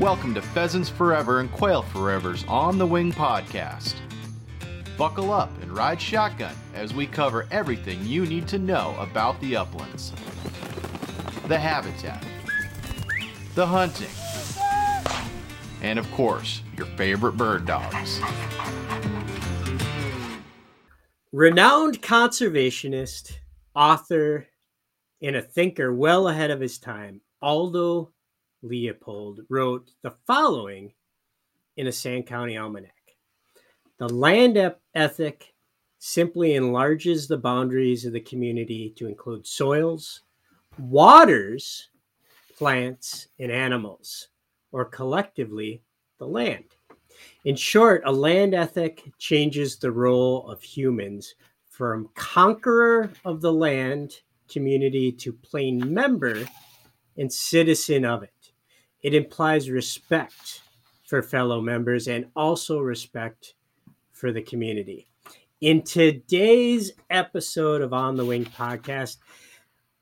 Welcome to Pheasants Forever and Quail Forever's On the Wing podcast. Buckle up and ride shotgun as we cover everything you need to know about the uplands the habitat, the hunting, and of course, your favorite bird dogs. Renowned conservationist, author, and a thinker well ahead of his time, Aldo Leopold wrote the following in a Sand County Almanac The land ethic simply enlarges the boundaries of the community to include soils, waters, plants, and animals, or collectively, the land. In short, a land ethic changes the role of humans from conqueror of the land community to plain member and citizen of it. It implies respect for fellow members and also respect for the community. In today's episode of On the Wing podcast,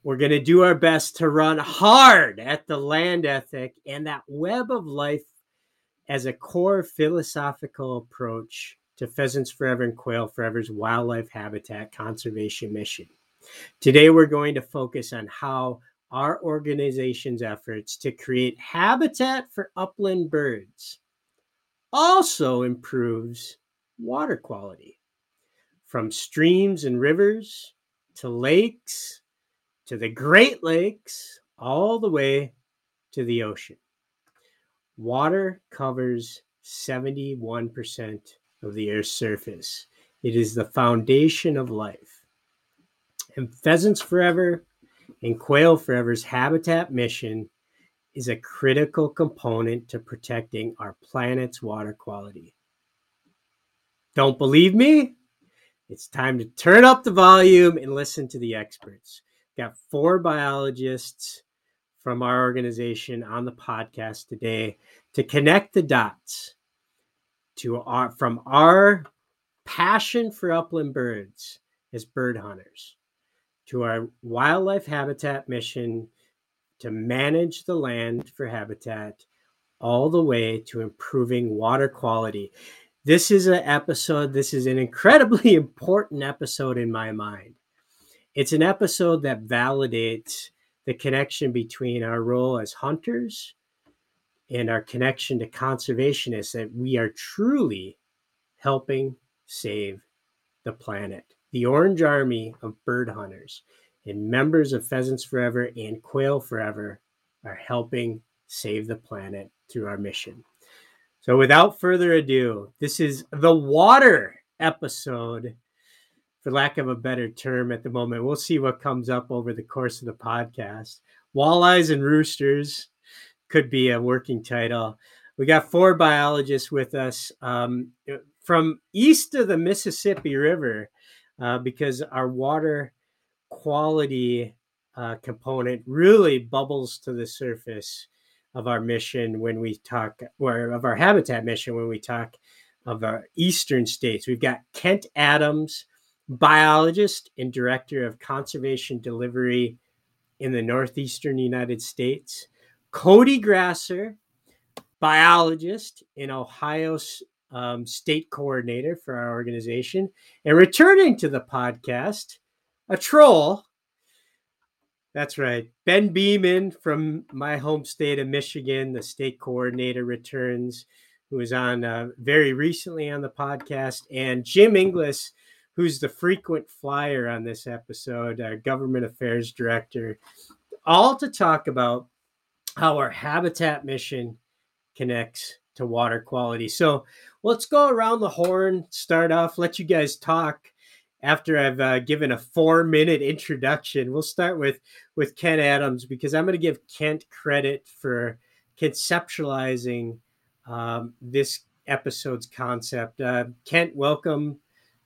we're going to do our best to run hard at the land ethic and that web of life as a core philosophical approach to Pheasants Forever and Quail Forever's wildlife habitat conservation mission. Today, we're going to focus on how our organization's efforts to create habitat for upland birds also improves water quality from streams and rivers to lakes to the Great Lakes, all the way to the ocean. Water covers 71% of the Earth's surface. It is the foundation of life. And Pheasants Forever and Quail Forever's habitat mission is a critical component to protecting our planet's water quality. Don't believe me? It's time to turn up the volume and listen to the experts. Got four biologists from our organization on the podcast today to connect the dots to our from our passion for upland birds as bird hunters to our wildlife habitat mission to manage the land for habitat all the way to improving water quality. This is an episode, this is an incredibly important episode in my mind. It's an episode that validates the connection between our role as hunters and our connection to conservationists that we are truly helping save the planet. The Orange Army of bird hunters and members of Pheasants Forever and Quail Forever are helping save the planet through our mission. So, without further ado, this is the water episode for lack of a better term at the moment. We'll see what comes up over the course of the podcast. Walleyes and roosters could be a working title. We got four biologists with us um, from east of the Mississippi River uh, because our water quality uh, component really bubbles to the surface of our mission when we talk, or of our habitat mission when we talk of our eastern states. We've got Kent Adams biologist and director of conservation delivery in the northeastern United States. Cody Grasser, biologist in Ohio um, state coordinator for our organization. And returning to the podcast, a troll. That's right. Ben Beeman from my home state of Michigan, the state coordinator, returns, who was on uh, very recently on the podcast. And Jim Inglis, who's the frequent flyer on this episode, our government affairs director, all to talk about how our habitat mission connects to water quality. So let's go around the horn, start off, let you guys talk after I've uh, given a four minute introduction. We'll start with with Kent Adams because I'm going to give Kent credit for conceptualizing um, this episode's concept. Uh, Kent, welcome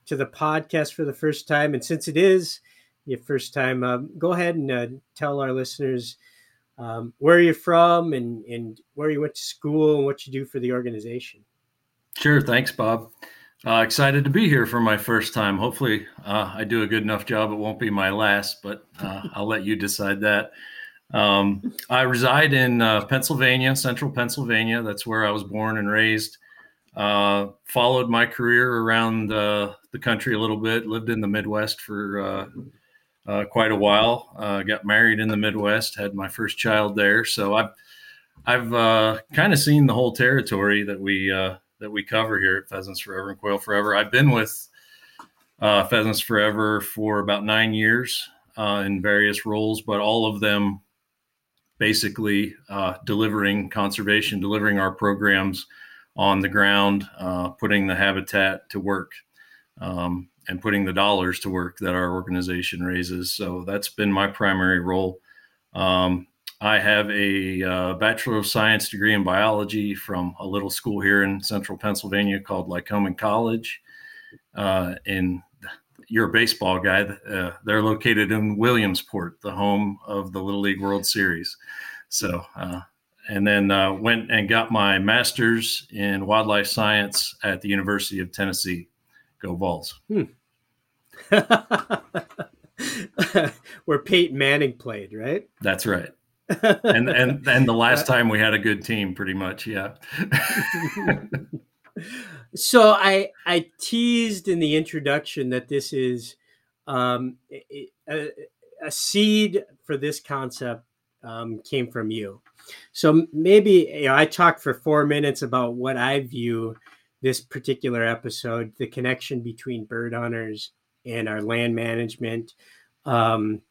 to the podcast for the first time. And since it is your first time, um, go ahead and uh, tell our listeners um, where you're from and, and where you went to school and what you do for the organization. Sure. Thanks, Bob. Uh, excited to be here for my first time. Hopefully, uh, I do a good enough job. It won't be my last, but uh, I'll let you decide that. Um, I reside in uh, Pennsylvania, central Pennsylvania. That's where I was born and raised. Uh, followed my career around uh, the country a little bit. Lived in the Midwest for uh, uh, quite a while. Uh, got married in the Midwest. Had my first child there. So I've I've kind of seen the whole territory that we that we cover here at Pheasants Forever and Quail Forever. I've been with Pheasants Forever for about nine years in various roles, but all of them basically uh, delivering conservation, delivering our programs on the ground, uh, putting the habitat to work, um, and putting the dollars to work that our organization raises. So that's been my primary role. Um, I have a uh, Bachelor of Science degree in biology from a little school here in central Pennsylvania called Lycoming College. Uh, in you're a baseball guy. Uh, they're located in Williamsport, the home of the Little League World Series. So, uh, and then uh, went and got my master's in wildlife science at the University of Tennessee. Go Vols! Hmm. Where Peyton Manning played, right? That's right. And and and the last time we had a good team, pretty much, yeah. so I I teased in the introduction that this is um, a, a, seed for this concept um, came from you. So maybe you know, I talked for four minutes about what I view this particular episode, the connection between bird hunters and our land management um,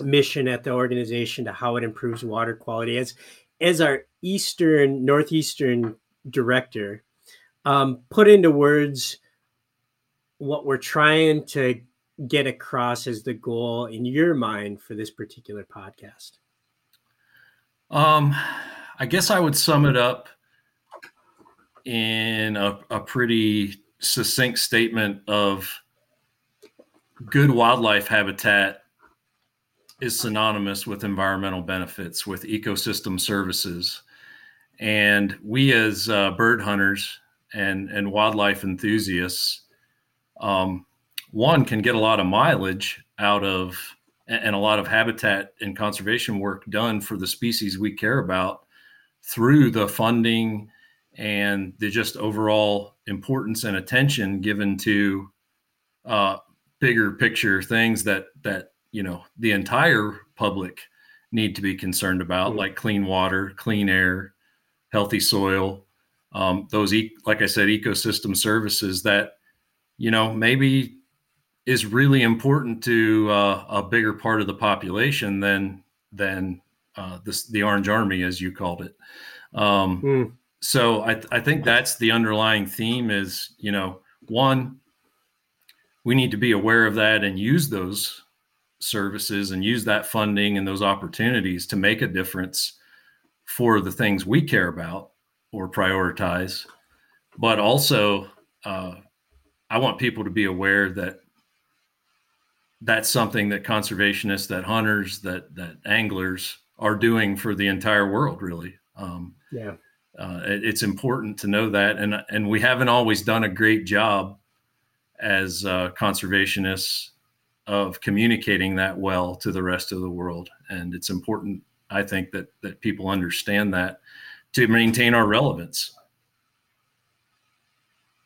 mission at the organization to how it improves water quality. As as our eastern northeastern director, um, put into words what we're trying to get across as the goal in your mind for this particular podcast? Um, I guess I would sum it up in a, a pretty succinct statement of good wildlife habitat is synonymous with environmental benefits, with ecosystem services. And we, as uh, bird hunters, and and wildlife enthusiasts, um, one can get a lot of mileage out of and a lot of habitat and conservation work done for the species we care about through the funding and the just overall importance and attention given to uh, bigger picture things that that you know the entire public need to be concerned about, mm-hmm. like clean water, clean air, healthy soil, um, those e- like i said ecosystem services that you know maybe is really important to uh, a bigger part of the population than than uh, this, the orange army as you called it um, mm. so I, I think that's the underlying theme is you know one we need to be aware of that and use those services and use that funding and those opportunities to make a difference for the things we care about or prioritize. But also, uh, I want people to be aware that that's something that conservationists, that hunters, that that anglers are doing for the entire world. Really, um, yeah. Uh, it, it's important to know that, and and we haven't always done a great job as uh, conservationists of communicating that well to the rest of the world. And it's important, I think, that that people understand that to maintain our relevance.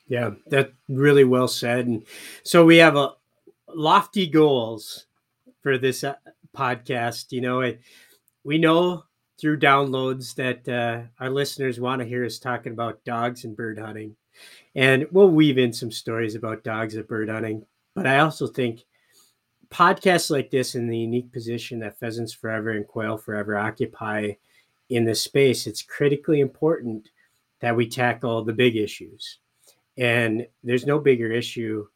Yeah, that really well said. And so we have a lofty goals for this uh, podcast. You know, we know through downloads that uh, our listeners want to hear us talking about dogs and bird hunting, and we'll weave in some stories about dogs and bird hunting. But I also think podcasts like this, in the unique position that Pheasants Forever and Quail Forever occupy in this space, it's critically important that we tackle the big issues. And there's no bigger issue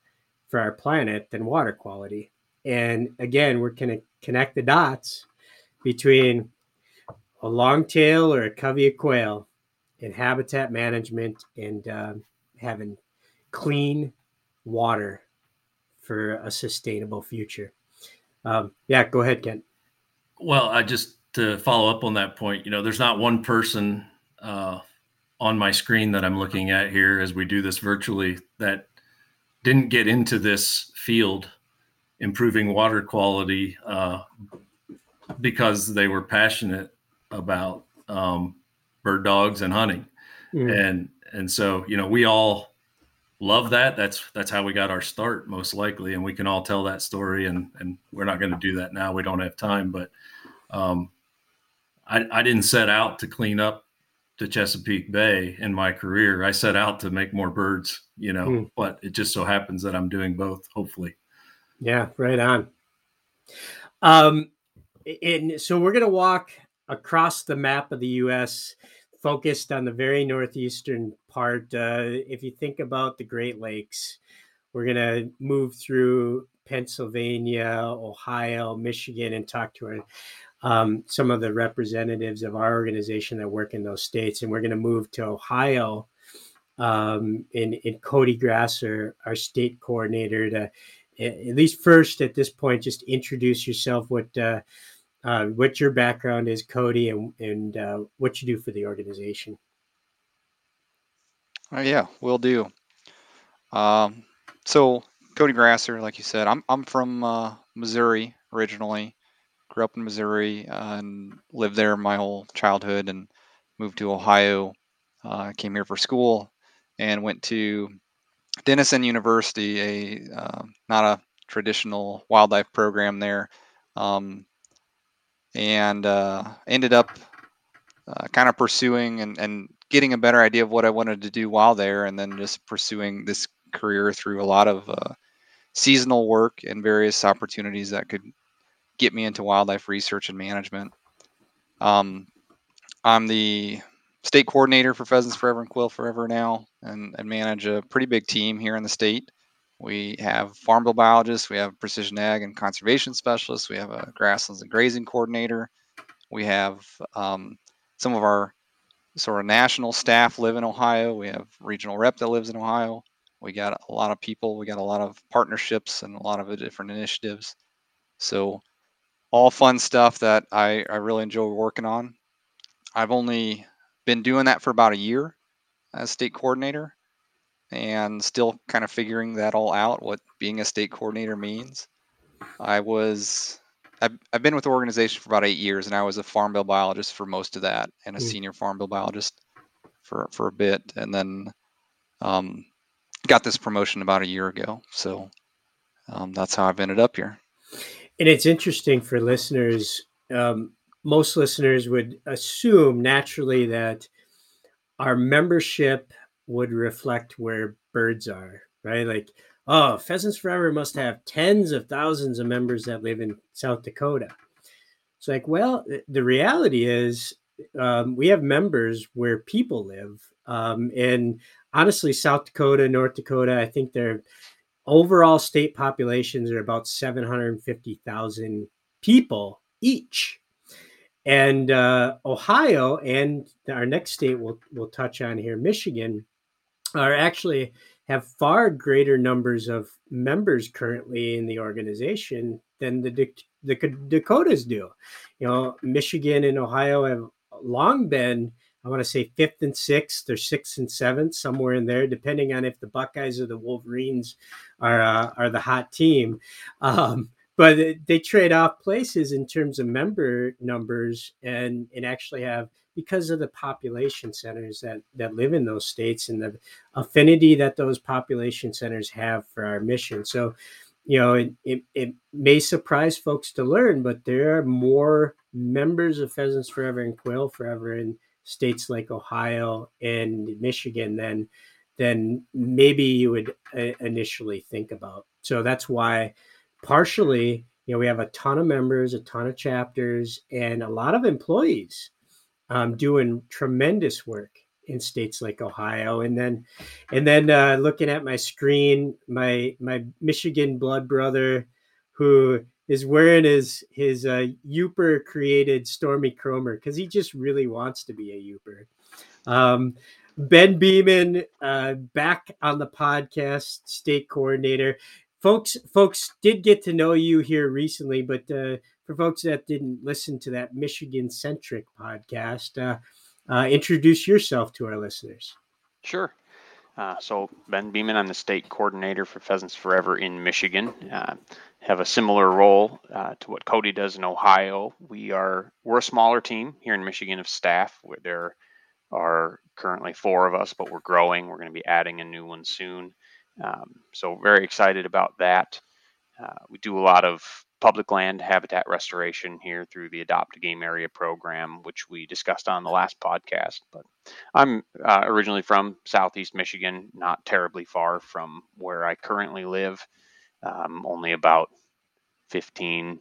for our planet than water quality. And again, we're going to connect the dots between a long tail or a covey of quail and habitat management and uh, having clean water for a sustainable future. Um, yeah, go ahead, Kent. Well, I just to follow up on that point, you know, there's not one person uh, on my screen that I'm looking at here as we do this virtually that didn't get into this field, improving water quality, uh, because they were passionate about um, bird dogs and hunting, mm. and and so you know we all love that. That's that's how we got our start most likely, and we can all tell that story. And and we're not going to do that now. We don't have time, but um, I, I didn't set out to clean up the Chesapeake Bay in my career. I set out to make more birds, you know, mm. but it just so happens that I'm doing both, hopefully. Yeah, right on. Um, and so we're going to walk across the map of the U.S., focused on the very northeastern part. Uh, if you think about the Great Lakes, we're going to move through Pennsylvania, Ohio, Michigan, and talk to our um, some of the representatives of our organization that work in those states. And we're going to move to Ohio um, in, in Cody Grasser, our state coordinator, to at least first at this point, just introduce yourself, what uh, uh, what your background is, Cody, and, and uh, what you do for the organization. Uh, yeah, we'll do. Um, so Cody Grasser, like you said, I'm I'm from uh, Missouri originally grew up in Missouri uh, and lived there my whole childhood and moved to Ohio. Uh, came here for school and went to Denison University, a uh, not a traditional wildlife program there, um, and uh, ended up uh, kind of pursuing and, and getting a better idea of what I wanted to do while there, and then just pursuing this career through a lot of uh, seasonal work and various opportunities that could get me into wildlife research and management. Um, I'm the state coordinator for Pheasants Forever and Quail Forever now, and, and manage a pretty big team here in the state. We have farm bill biologists, we have precision ag and conservation specialists, we have a grasslands and grazing coordinator, we have um, some of our sort of national staff live in Ohio. We have regional rep that lives in Ohio. We got a lot of people. We got a lot of partnerships and a lot of different initiatives. So all fun stuff that I, I really enjoy working on. I've only been doing that for about a year as state coordinator and still kind of figuring that all out, what being a state coordinator means. I was, I've, I've been with the organization for about eight years and I was a farm bill biologist for most of that and a mm. senior farm bill biologist for, for a bit. And then um, got this promotion about a year ago. So um, that's how I've ended up here. And it's interesting for listeners. Um, most listeners would assume naturally that our membership would reflect where birds are, right? Like, oh, Pheasants Forever must have tens of thousands of members that live in South Dakota. It's like, well, the reality is um, we have members where people live. Um, and honestly, South Dakota, North Dakota, I think they're overall state populations are about 750,000 people each. And uh, Ohio and our next state we'll, we'll touch on here, Michigan, are actually have far greater numbers of members currently in the organization than the, the Dakotas do. You know, Michigan and Ohio have long been I want to say fifth and sixth or sixth and seventh, somewhere in there, depending on if the Buckeyes or the Wolverines are uh, are the hot team. Um, but they trade off places in terms of member numbers and and actually have because of the population centers that that live in those states and the affinity that those population centers have for our mission. So, you know, it, it, it may surprise folks to learn, but there are more members of Pheasants Forever and Quail Forever in states like Ohio and Michigan than than maybe you would uh, initially think about. So that's why partially, you know, we have a ton of members, a ton of chapters, and a lot of employees um, doing tremendous work in states like Ohio. And then, and then uh, looking at my screen, my my Michigan blood brother, who is wearing his his uh, Yooper created Stormy Kromer because he just really wants to be a Yooper. Um, ben Beeman uh, back on the podcast, state coordinator. Folks, folks did get to know you here recently, but uh, for folks that didn't listen to that Michigan centric podcast, uh, uh, introduce yourself to our listeners. Sure. Uh, so Ben Beeman, I'm the state coordinator for Pheasants Forever in Michigan. Uh, have a similar role uh, to what Cody does in Ohio. We are we're a smaller team here in Michigan of staff. Where there are currently four of us, but we're growing. We're going to be adding a new one soon. Um, so very excited about that. Uh, we do a lot of public land habitat restoration here through the Adopt a Game Area program, which we discussed on the last podcast. But I'm uh, originally from Southeast Michigan, not terribly far from where I currently live, um, only about 15,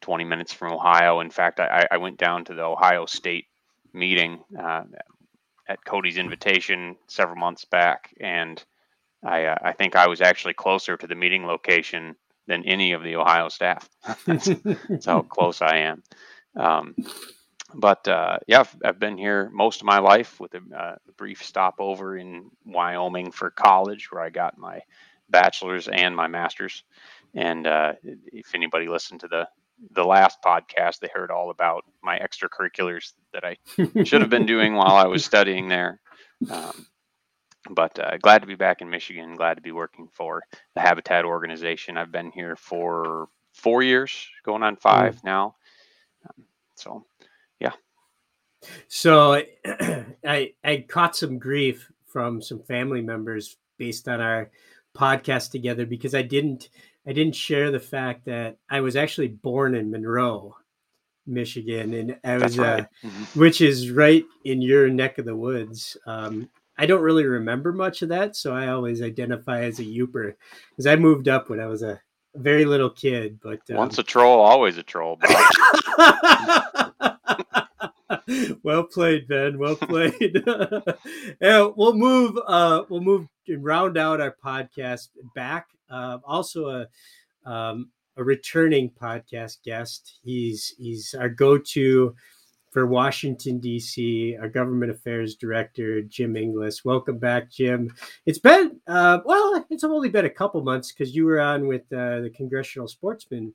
20 minutes from Ohio. In fact, I, I went down to the Ohio State meeting uh, at Cody's invitation several months back, and I, uh, I think I was actually closer to the meeting location than any of the Ohio staff. that's, that's, how close I am. Um, but uh, yeah, I've, I've, been here most of my life with a, uh, brief stopover in Wyoming for college, where I got my bachelor's and my master's. And uh, if anybody listened to the the last podcast, they heard all about my extracurriculars that I should have been doing while I was studying there. Um, but uh, glad to be back in Michigan. Glad to be working for the Habitat organization. I've been here for four years, going on five mm. now. Um, so, yeah. So I I caught some grief from some family members based on our podcast together because I didn't I didn't share the fact that I was actually born in Monroe, Michigan, and I was right. uh, mm-hmm. which is right in your neck of the woods. Um, I don't really remember much of that, so I always identify as a Yooper because I moved up when I was a very little kid. But um... once a troll, always a troll. well played, Ben. Well played. and we'll move. Uh, we'll move and round out our podcast back. Uh, also, a um, a returning podcast guest. He's he's our go-to for Washington, D.C., our government affairs director, Jim Inglis. Welcome back, Jim. It's been, uh, well, it's only been a couple months because you were on with uh, the Congressional Sportsman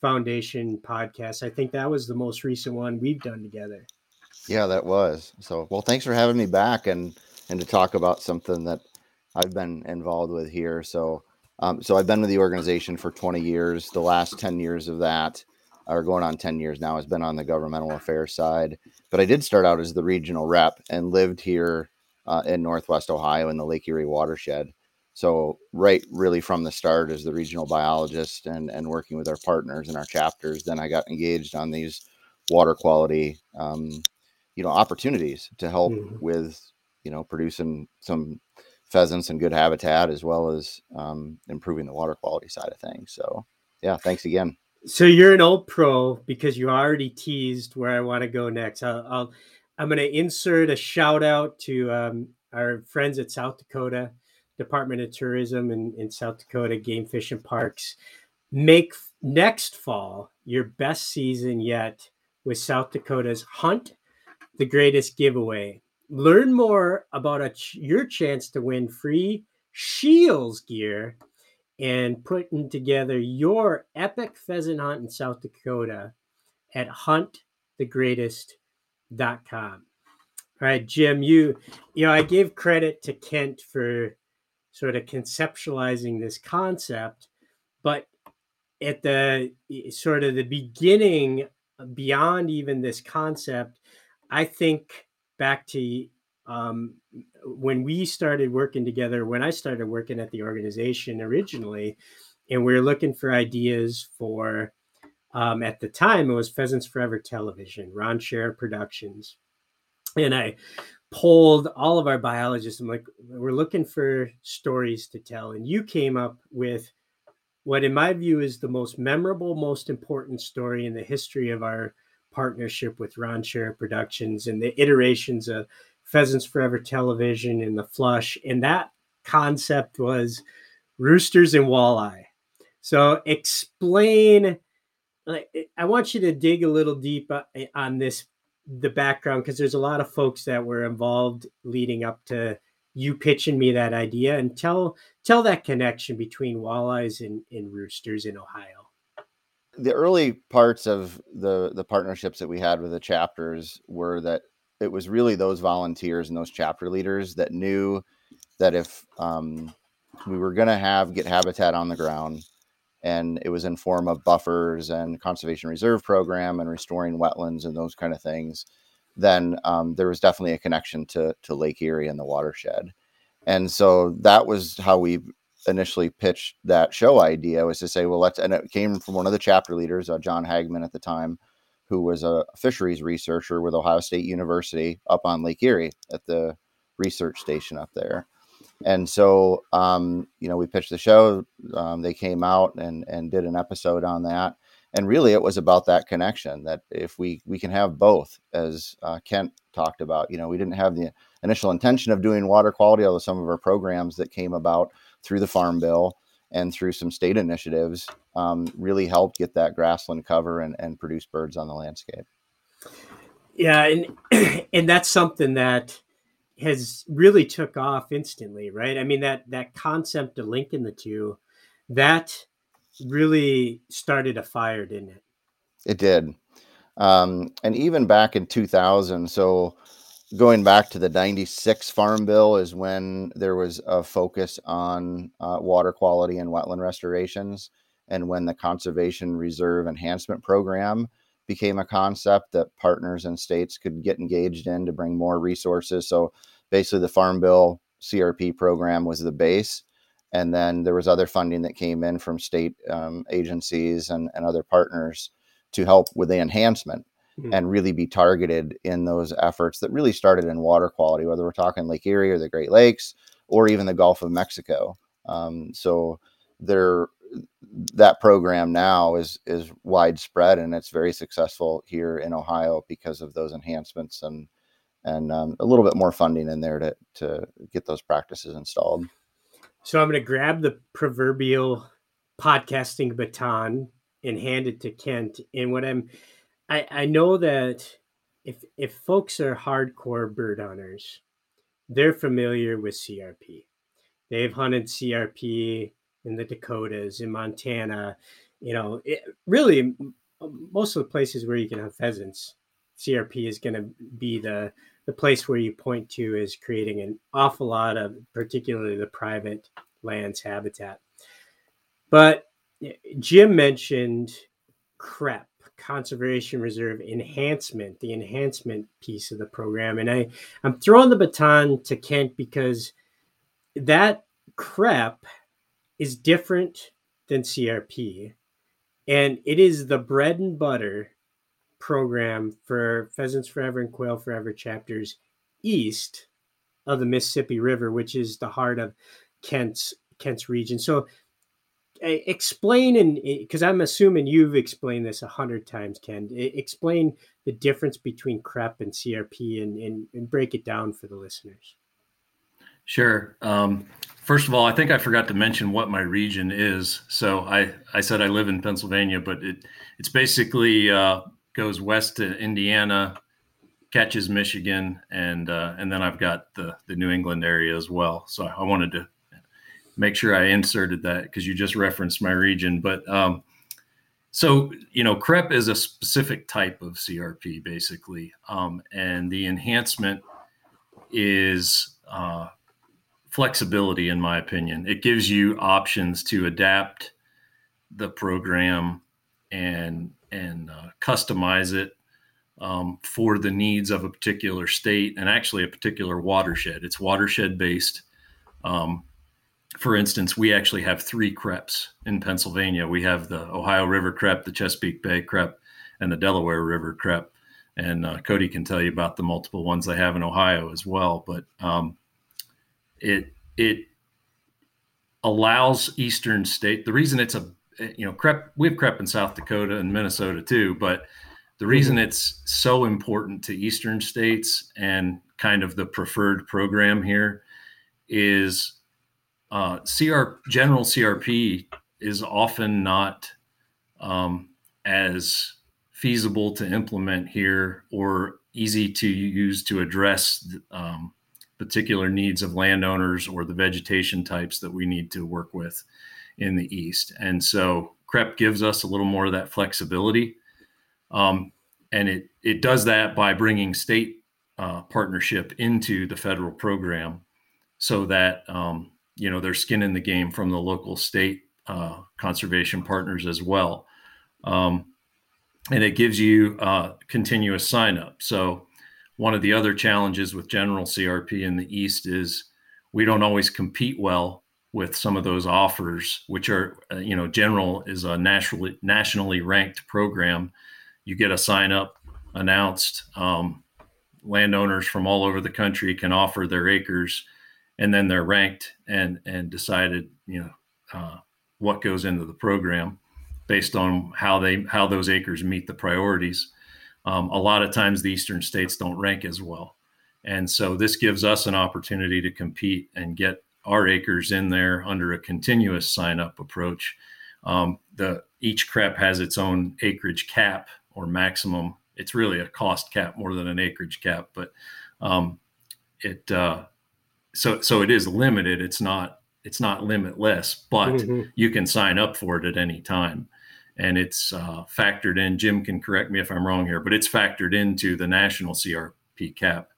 Foundation podcast. I think that was the most recent one we've done together. Yeah, that was. So, well, thanks for having me back and and to talk about something that I've been involved with here. So, um, so I've been with the organization for 20 years. The last 10 years of that or going on 10 years now, has been on the governmental affairs side. But I did start out as the regional rep and lived here uh, in Northwest Ohio in the Lake Erie watershed. So, right, really from the start as the regional biologist and, and working with our partners and our chapters, then I got engaged on these water quality, um, you know, opportunities to help mm-hmm. with, you know, producing some pheasants and good habitat as well as um, improving the water quality side of things. So, yeah, thanks again. So you're an old pro because you already teased where I want to go next. I'll, I'll I'm going to insert a shout out to um, our friends at South Dakota Department of Tourism in, in South Dakota Game Fish and Parks. Make next fall your best season yet with South Dakota's Hunt the Greatest Giveaway. Learn more about a, your chance to win free Shields gear and putting together your epic pheasant hunt in South Dakota at huntthegreatest.com. All right, Jim, you you know, I gave credit to Kent for sort of conceptualizing this concept, but at the sort of the beginning beyond even this concept, I think back to um, when we started working together, when I started working at the organization originally, and we were looking for ideas for, um, at the time, it was Pheasants Forever Television, Ron Schara Productions. And I polled all of our biologists. I'm like, we're looking for stories to tell. And you came up with what, in my view, is the most memorable, most important story in the history of our partnership with Ron Schara Productions and the iterations of Pheasants Forever Television and the Flush, and that concept was roosters and walleye. So explain. I want you to dig a little deep uh, on this, the background, because there's a lot of folks that were involved leading up to you pitching me that idea, and tell tell that connection between walleyes and, and roosters in Ohio. The early parts of the the partnerships that we had with the chapters were that it was really those volunteers and those chapter leaders that knew that if um, we were going to have get habitat on the ground and it was in form of buffers and conservation reserve program and restoring wetlands and those kind of things then um, there was definitely a connection to to lake erie and the watershed. And so that was how we initially pitched that show idea was to say well let's and it came from one of the chapter leaders uh, john hagman at the time who was a fisheries researcher with ohio state university up on lake erie at the research station up there. And so um, you know we pitched the show um, they came out and and did an episode on that. And really it was about that connection that if we we can have both as uh, kent talked about you know we didn't have the initial intention of doing water quality although some of our programs that came about through the farm bill and through some state initiatives um, really helped get that grassland cover and, and produce birds on the landscape yeah and and that's something that has really took off instantly, right? I mean that that concept of linking the two, that really started a fire, didn't it? It did, um, and even back in 2000. So going back to the 96 farm bill is when there was a focus on uh, water quality and wetland restorations and when the conservation reserve enhancement program became a concept that partners and states could get engaged in to bring more resources. So basically, the Farm Bill CRP program was the base, and then there was other funding that came in from state um, agencies and, and other partners to help with the enhancement mm-hmm. and really be targeted in those efforts that really started in water quality, whether we're talking Lake Erie or the Great Lakes or even the Gulf of Mexico. Um, so there that program now is is widespread and it's very successful here in Ohio because of those enhancements and and um, a little bit more funding in there to to get those practices installed. So I'm going to grab the proverbial podcasting baton and hand it to Kent. And what I'm, I, I know that if if folks are hardcore bird hunters, they're familiar with CRP. They've hunted CRP in the Dakotas, in Montana, you know, it, really most of the places where you can have pheasants, CRP is going to be the the place where you point to is creating an awful lot of, particularly the private lands habitat. But Jim mentioned CREP, Conservation Reserve Enhancement, the enhancement piece of the program, and I I'm throwing the baton to Kent because that CREP is different than CRP. And it is the bread and butter program for Pheasants Forever and Quail Forever chapters east of the Mississippi River, which is the heart of Kent's Kent's region. So explain and because I'm assuming you've explained this a hundred times, Ken. Explain the difference between CREP and CRP and, and, and break it down for the listeners. Sure. Um, first of all, I think I forgot to mention what my region is. So I, I said I live in Pennsylvania, but it it's basically uh, goes west to Indiana, catches Michigan, and uh, and then I've got the the New England area as well. So I wanted to make sure I inserted that because you just referenced my region. But um, so you know, CREP is a specific type of CRP basically, um, and the enhancement is uh, flexibility, in my opinion. It gives you options to adapt the program and and uh, customize it um, for the needs of a particular state and actually a particular watershed. It's watershed based. Um, for instance, we actually have three CREPs in Pennsylvania. We have the Ohio River CREP, the Chesapeake Bay CREP, and the Delaware River CREP. And uh, Cody can tell you about the multiple ones they have in Ohio as well. But um, it it allows eastern state the reason it's a you know crep we have crep in south dakota and minnesota too but the reason mm-hmm. it's so important to eastern states and kind of the preferred program here is uh, cr general crp is often not um, as feasible to implement here or easy to use to address um, particular needs of landowners or the vegetation types that we need to work with in the east. And so CREP gives us a little more of that flexibility. Um, and it, it does that by bringing state uh, partnership into the federal program. so that um, you know they're skin in the game from the local state uh, conservation partners as well. Um, and it gives you uh, continuous sign up. So one of the other challenges with general CRP in the East is we don't always compete well with some of those offers, which are, uh, you know, general is a nationally nationally ranked program. You get a sign up announced. Um, landowners from all over the country can offer their acres, and then they're ranked and and decided, you know, uh, what goes into the program based on how they how those acres meet the priorities. Um, a lot of times the eastern states don't rank as well, and so this gives us an opportunity to compete and get our acres in there under a continuous sign up approach. Um, the each CREP has its own acreage cap or maximum. It's really a cost cap more than an acreage cap, but um, it uh, so so it is limited. It's not it's not limitless, but mm-hmm. you can sign up for it at any time. And it's uh, factored in. Jim can correct me if I'm wrong here, but it's factored into the national CRP cap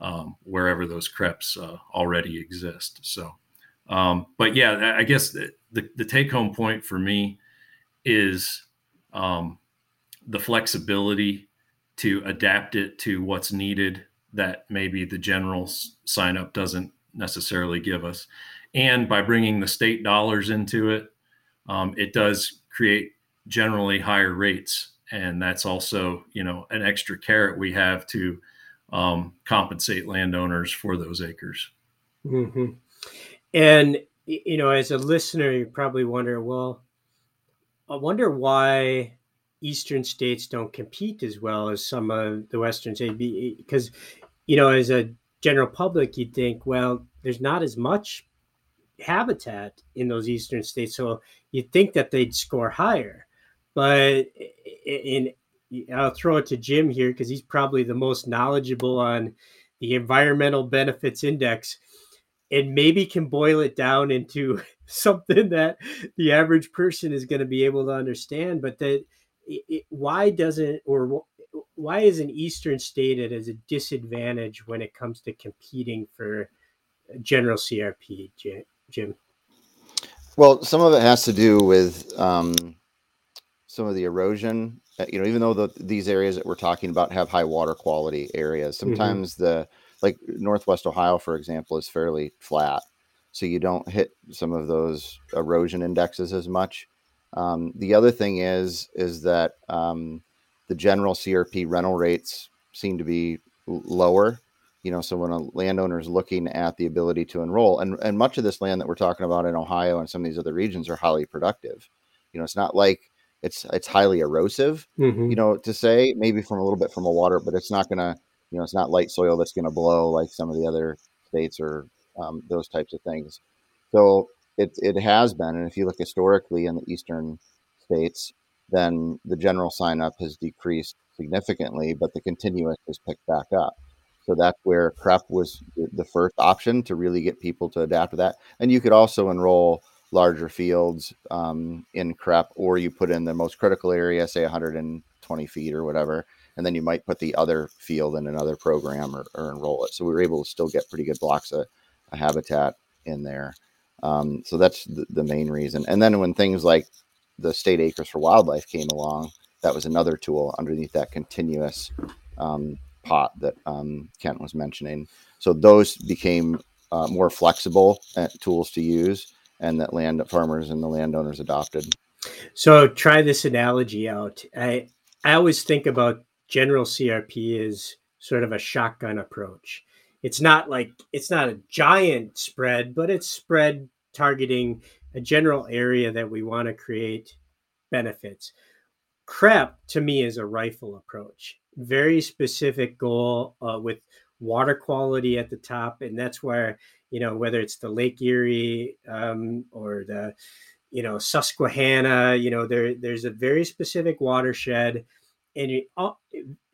um, wherever those CREPs uh, already exist. So, um, but yeah, I guess the, the, the take home point for me is um, the flexibility to adapt it to what's needed that maybe the general sign up doesn't necessarily give us and by bringing the state dollars into it, um, it does create generally higher rates, and that's also you know an extra carrot we have to um, compensate landowners for those acres. Mm-hmm. And you know, as a listener, you probably wonder, well, I wonder why eastern states don't compete as well as some of the western states because you know as a general public you'd think well there's not as much habitat in those eastern states. So you'd think that they'd score higher. But in I'll throw it to Jim here because he's probably the most knowledgeable on the environmental benefits index and maybe can boil it down into something that the average person is going to be able to understand but that it, why doesn't or why is an eastern state at a disadvantage when it comes to competing for general crp Jim? Well, some of it has to do with um, some of the erosion. Uh, you know, even though the, these areas that we're talking about have high water quality areas, mm-hmm. sometimes mm-hmm. the like Northwest Ohio, for example, is fairly flat, so you don't hit some of those erosion indexes as much. Um, the other thing is is that um, the general CRP rental rates seem to be lower you know so when a landowner is looking at the ability to enroll and and much of this land that we're talking about in ohio and some of these other regions are highly productive you know it's not like it's it's highly erosive mm-hmm. you know to say maybe from a little bit from a water but it's not gonna you know it's not light soil that's gonna blow like some of the other states or um, those types of things so it, it has been and if you look historically in the eastern states then the general sign up has decreased significantly but the continuous has picked back up so that's where CREP was the first option to really get people to adapt to that. And you could also enroll larger fields um, in CREP, or you put in the most critical area, say 120 feet or whatever, and then you might put the other field in another program or, or enroll it. So we were able to still get pretty good blocks of, of habitat in there. Um, so that's the, the main reason. And then when things like the state acres for wildlife came along, that was another tool underneath that continuous um, pot that um, Kent was mentioning. So those became uh, more flexible uh, tools to use, and that land farmers and the landowners adopted. So try this analogy out. I I always think about general CRP as sort of a shotgun approach. It's not like it's not a giant spread, but it's spread targeting a general area that we want to create benefits. CREP to me is a rifle approach very specific goal uh, with water quality at the top, and that's where you know whether it's the Lake Erie um, or the you know Susquehanna, you know there there's a very specific watershed, and you,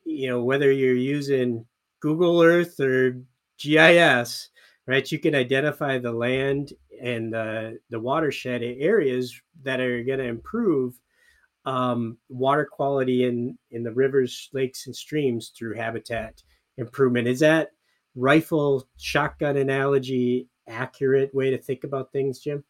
you know whether you're using Google Earth or GIS, right? You can identify the land and the the watershed areas that are going to improve um, water quality in in the rivers, lakes, and streams through habitat improvement. Is that rifle shotgun analogy accurate way to think about things, Jim?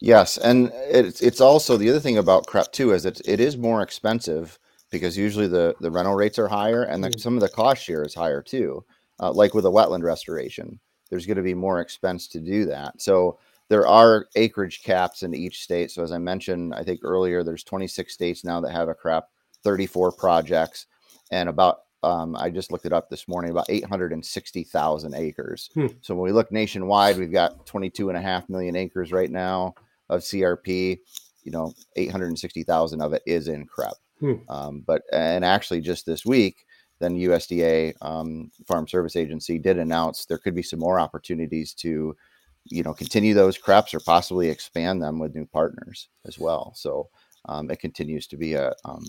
Yes, and it's it's also the other thing about CREP too is it it is more expensive because usually the the rental rates are higher and the, Mm. some of the cost share is higher too. Uh, like with a wetland restoration, there's going to be more expense to do that. So there are acreage caps in each state. So as I mentioned, I think earlier, there's 26 states now that have a CREP, 34 projects, and about um, I just looked it up this morning, about 860,000 acres. Hmm. So when we look nationwide, we've got 22 and a half million acres right now of CRP. You know, 860,000 of it is in CREP. Hmm. Um, but and actually, just this week, then USDA um, Farm Service Agency did announce there could be some more opportunities to, you know, continue those CREPs or possibly expand them with new partners as well. So um, it continues to be a, um,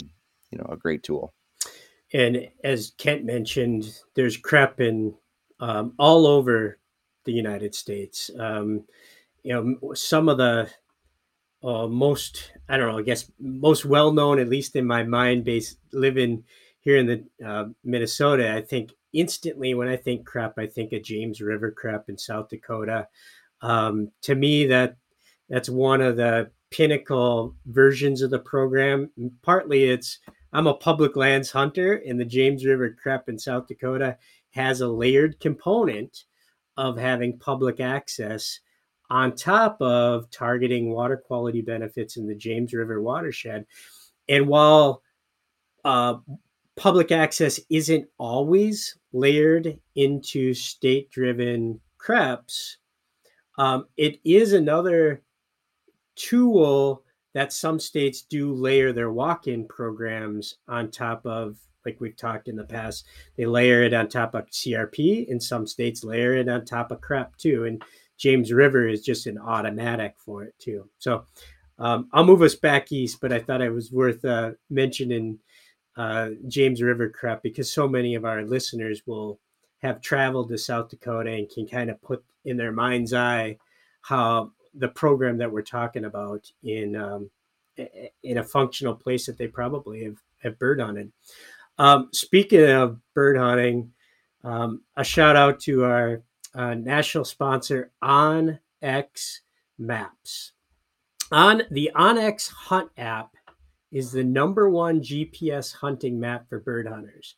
you know, a great tool. And as Kent mentioned, there's CREP in um, all over the United States. Um, you know, some of the uh, most, I don't know, I guess most well known, at least in my mind, based living here in the uh, Minnesota, I think instantly when I think CREP, I think of James River CREP in South Dakota. Um, to me, that that's one of the pinnacle versions of the program. Partly, it's I'm a public lands hunter, and the James River CREP in South Dakota has a layered component of having public access on top of targeting water quality benefits in the James River watershed. And while uh, public access isn't always layered into state driven CREPs, um, it is another tool that some states do layer their walk-in programs on top of like we've talked in the past they layer it on top of crp and some states layer it on top of crep too and james river is just an automatic for it too. So um, i'll move us back east but i thought it was worth uh, mentioning uh, james river crep because so many of our listeners will have traveled to south dakota and can kind of put in their mind's eye how the program that we're talking about in um, in a functional place that they probably have, have bird hunted. Um, speaking of bird hunting, um, a shout out to our uh, national sponsor OnX Maps. On the OnX Hunt app is the number one GPS hunting map for bird hunters.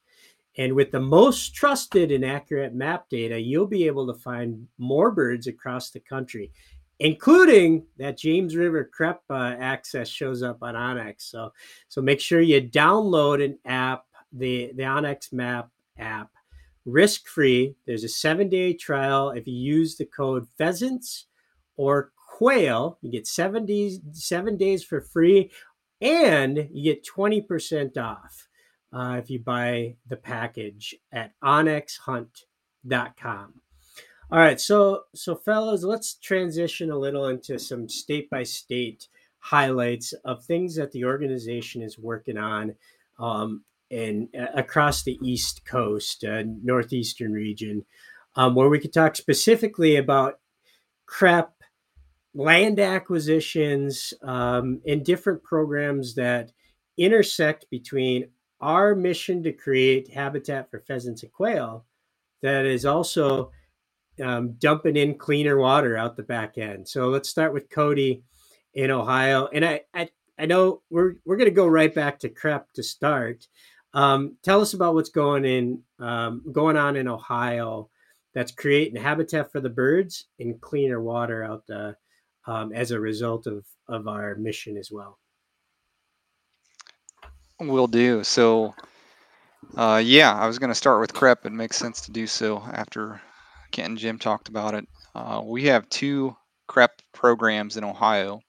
And with the most trusted and accurate map data, you'll be able to find more birds across the country including that James River CREP uh, access shows up on OnX. So, so make sure you download an app, the the OnX Map app, risk free. There's a seven day trial. If you use the code pheasants or quail, you get seven days seven days for free, and you get twenty percent off uh, if you buy the package at onxhunt.com. All right, so so fellows, let's transition a little into some state by state highlights of things that the organization is working on um, and uh, across the East Coast, uh, northeastern region, um, where we could talk specifically about CREP, land acquisitions, um, and different programs that intersect between our mission to create habitat for pheasants and quail, that is also um, dumping in cleaner water out the back end. So let's start with Cody in Ohio, and I I, I know we're we're going to go right back to CREP to start. Um, tell us about what's going in um, going on in Ohio that's creating habitat for the birds and cleaner water out the, um, as a result of of our mission as well. Will do. So, uh, yeah, I was going to start with CREP. It makes sense to do so after Kent and Jim talked about it. Uh, we have two CREP programs in Ohio,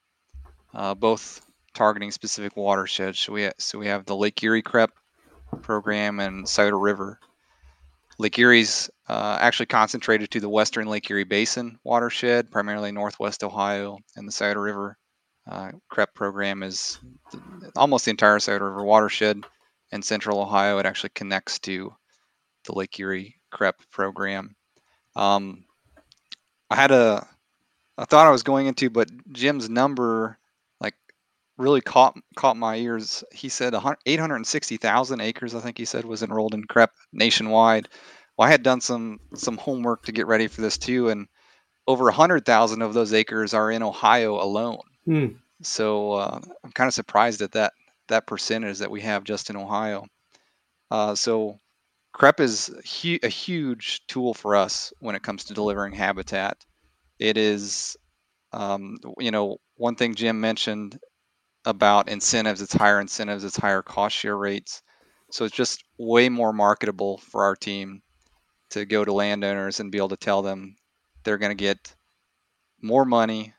uh, both targeting specific watersheds. So we ha- so we have the Lake Erie CREP program and Scioto River. Lake Erie's uh, actually concentrated to the western Lake Erie Basin watershed, primarily northwest Ohio, and the Scioto River uh, CREP program is th- almost the entire Scioto River watershed in central Ohio. It actually connects to the Lake Erie CREP program. Um, I had a, I thought I was going into, but Jim's number like really caught caught my ears. He said 860,000 acres, I think he said, was enrolled in CREP nationwide. Well, I had done some some homework to get ready for this too, and over 100,000 of those acres are in Ohio alone. Hmm. So uh, I'm kind of surprised at that that percentage that we have just in Ohio. Uh, so CREP is hu- a huge tool for us when it comes to delivering habitat. It is, um, you know, one thing Jim mentioned about incentives. It's higher incentives. It's higher cost share rates. So it's just way more marketable for our team to go to landowners and be able to tell them they're going to get more money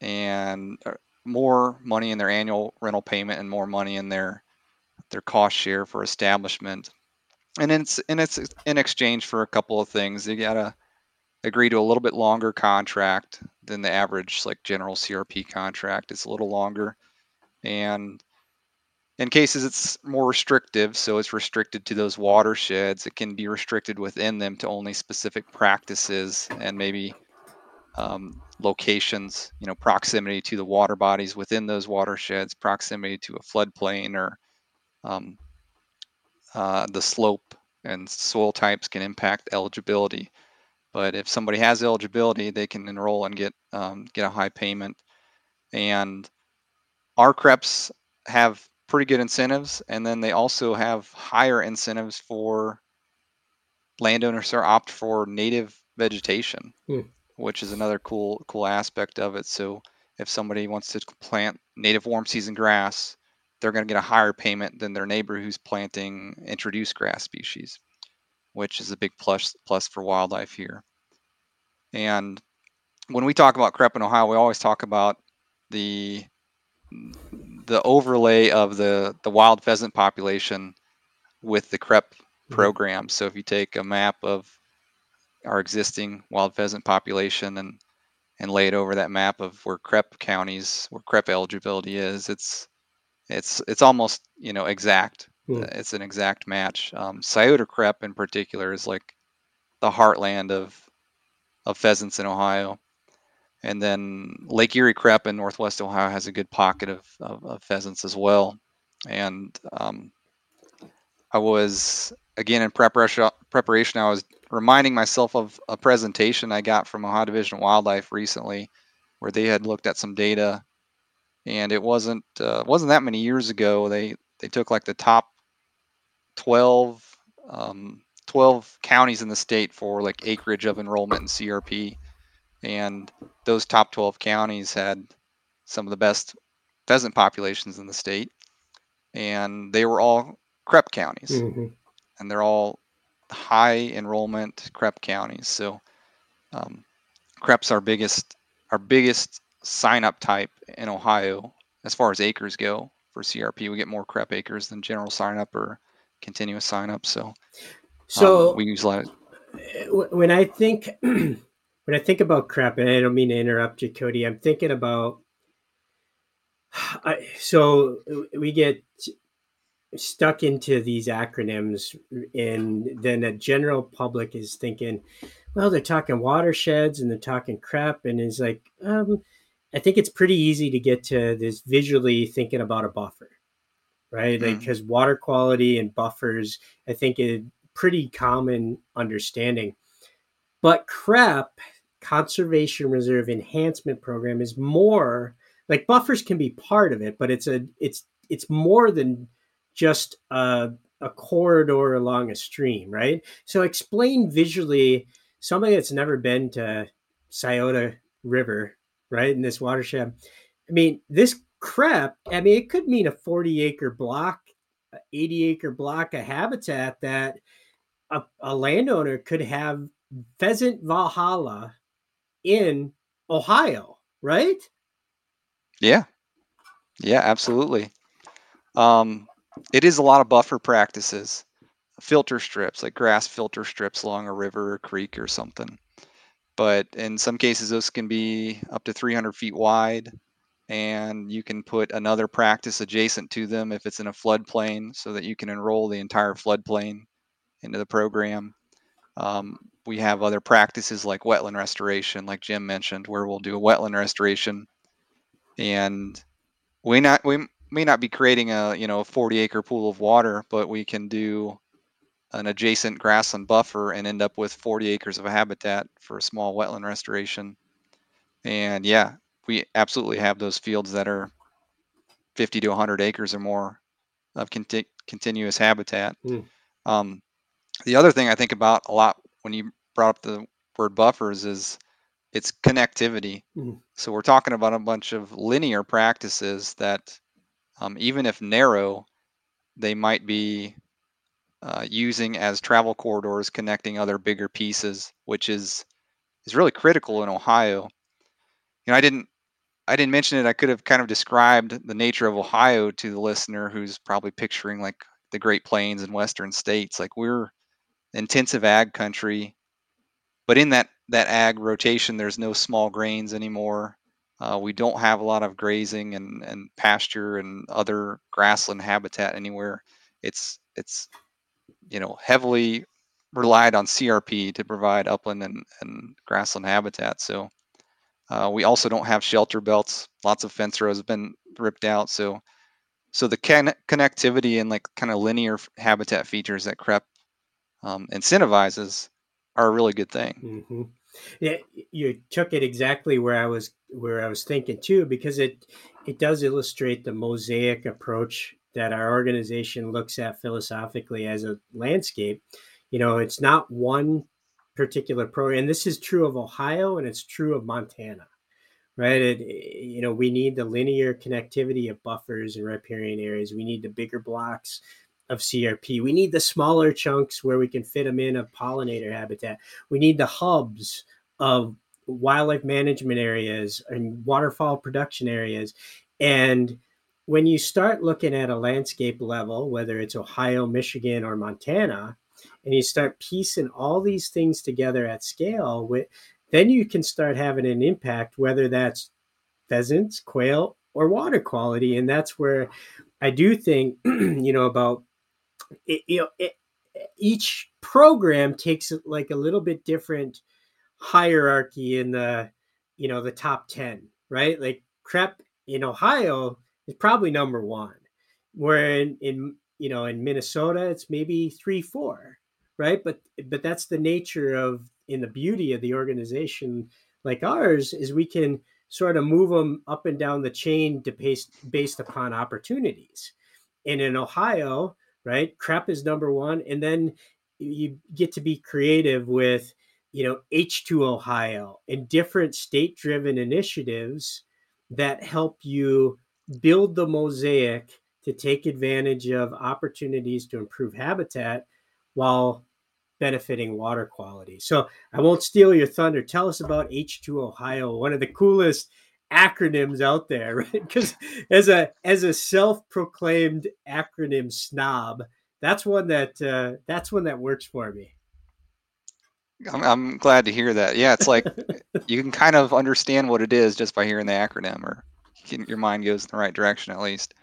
and uh, more money in their annual rental payment and more money in their their cost share for establishment. And it's and it's in exchange for a couple of things. You gotta agree to a little bit longer contract than the average like general CRP contract. It's a little longer. And in cases it's more restrictive, so it's restricted to those watersheds. It can be restricted within them to only specific practices and maybe um, locations, you know, proximity to the water bodies within those watersheds, proximity to a floodplain or um, uh, the slope and soil types can impact eligibility. But if somebody has eligibility, they can enroll and get um, get a high payment. And our CREPs have pretty good incentives, and then they also have higher incentives for landowners who opt for native vegetation. Hmm which is another cool cool aspect of it. So if somebody wants to plant native warm season grass, they're going to get a higher payment than their neighbor who's planting introduced grass species, which is a big plus plus for wildlife here. And when we talk about CREP in Ohio, we always talk about the the overlay of the the wild pheasant population with the CREP mm-hmm. program. So if you take a map of our existing wild pheasant population and and lay it over that map of where CREP counties, where CREP eligibility is, it's it's it's almost you know exact. Mm. It's an exact match. Um, Scioto CREP in particular is like the heartland of of pheasants in Ohio, and then Lake Erie CREP in Northwest Ohio has a good pocket of of, of pheasants as well. And um, I was again in preparation. Preparation, I was reminding myself of a presentation I got from Ohio Division of Wildlife recently, where they had looked at some data, and it wasn't uh, wasn't that many years ago. They they took like the top 12, um, 12 counties in the state for like acreage of enrollment in CRP, and those top 12 counties had some of the best pheasant populations in the state, and they were all CREP counties, mm-hmm. and they're all high enrollment CREP counties. So um, CREP's our biggest our biggest sign up type in Ohio as far as acres go for CRP. We get more CREP acres than general sign up or continuous sign up. So so um, we use a lot. Of, when I think when I think about CREP, and I don't mean to interrupt you, Cody, I'm thinking about. I, so we get stuck into these acronyms and then the general public is thinking well they're talking watersheds and they're talking crap, and it's like um, i think it's pretty easy to get to this visually thinking about a buffer right mm. like because water quality and buffers i think is pretty common understanding but CREP conservation reserve enhancement program is more like buffers can be part of it but it's a it's it's more than just a, a corridor along a stream, right? So explain visually somebody that's never been to Scioto River, right, in this watershed. I mean, this CREP, I mean, it could mean a 40 acre block, 80 acre block of habitat that a, a landowner could have pheasant Valhalla in Ohio, right? Yeah. Yeah, absolutely. Um, it is a lot of buffer practices, filter strips, like grass filter strips along a river or creek or something. But in some cases, those can be up to 300 feet wide, and you can put another practice adjacent to them if it's in a floodplain so that you can enroll the entire floodplain into the program. Um, we have other practices like wetland restoration, like Jim mentioned, where we'll do a wetland restoration and we not we may not be creating a you know a 40 acre pool of water, but we can do an adjacent grassland buffer and end up with 40 acres of habitat for a small wetland restoration. And yeah, we absolutely have those fields that are 50 to 100 acres or more of conti- continuous habitat. Mm. Um, the other thing I think about a lot when you brought up the word buffers is it's connectivity. Mm. So we're talking about a bunch of linear practices that, um, even if narrow, they might be uh, using as travel corridors connecting other bigger pieces, which is is really critical in Ohio. You know, I didn't I didn't mention it. I could have kind of described the nature of Ohio to the listener who's probably picturing like the Great Plains and Western states. Like we're intensive ag country, but in that that ag rotation, there's no small grains anymore. Uh, we don't have a lot of grazing and, and pasture and other grassland habitat anywhere. It's it's you know heavily relied on CRP to provide upland and, and grassland habitat. So uh, we also don't have shelter belts. Lots of fence rows have been ripped out. So so the con- connectivity and like kind of linear habitat features that CREP um, incentivizes are a really good thing. Mm-hmm. Yeah, you took it exactly where I was where I was thinking too, because it it does illustrate the mosaic approach that our organization looks at philosophically as a landscape. You know, it's not one particular program. And this is true of Ohio and it's true of Montana, right? It, eh, you know, we need the linear connectivity of buffers and riparian areas. We need the bigger blocks of CRP. We need the smaller chunks where we can fit them in of pollinator habitat. We need the hubs of wildlife management areas and waterfowl production areas. And when you start looking at a landscape level, whether it's Ohio, Michigan, or Montana, and you start piecing all these things together at scale, with, then you can start having an impact, whether that's pheasants, quail, or water quality. And that's where I do think, you know, about it, you know, it, each program takes like a little bit different hierarchy in the, you know, the top 10, right? Like CREP in Ohio is probably number one, where in, in you know, in Minnesota, it's maybe three, four, right? But but that's the nature of in the beauty of the organization like ours is we can sort of move them up and down the chain to based based upon opportunities. And in Ohio, right, CREP is number one, and then you get to be creative with you know H2 Ohio and different state-driven initiatives that help you build the mosaic to take advantage of opportunities to improve habitat while benefiting water quality. So I won't steal your thunder. Tell us about H2 Ohio, one of the coolest acronyms out there, right? Because as a as a self-proclaimed acronym snob, that's one that uh, that's one that works for me. I'm, I'm glad to hear that. Yeah, it's like you can kind of understand what it is just by hearing the acronym, or can, your mind goes in the right direction at least.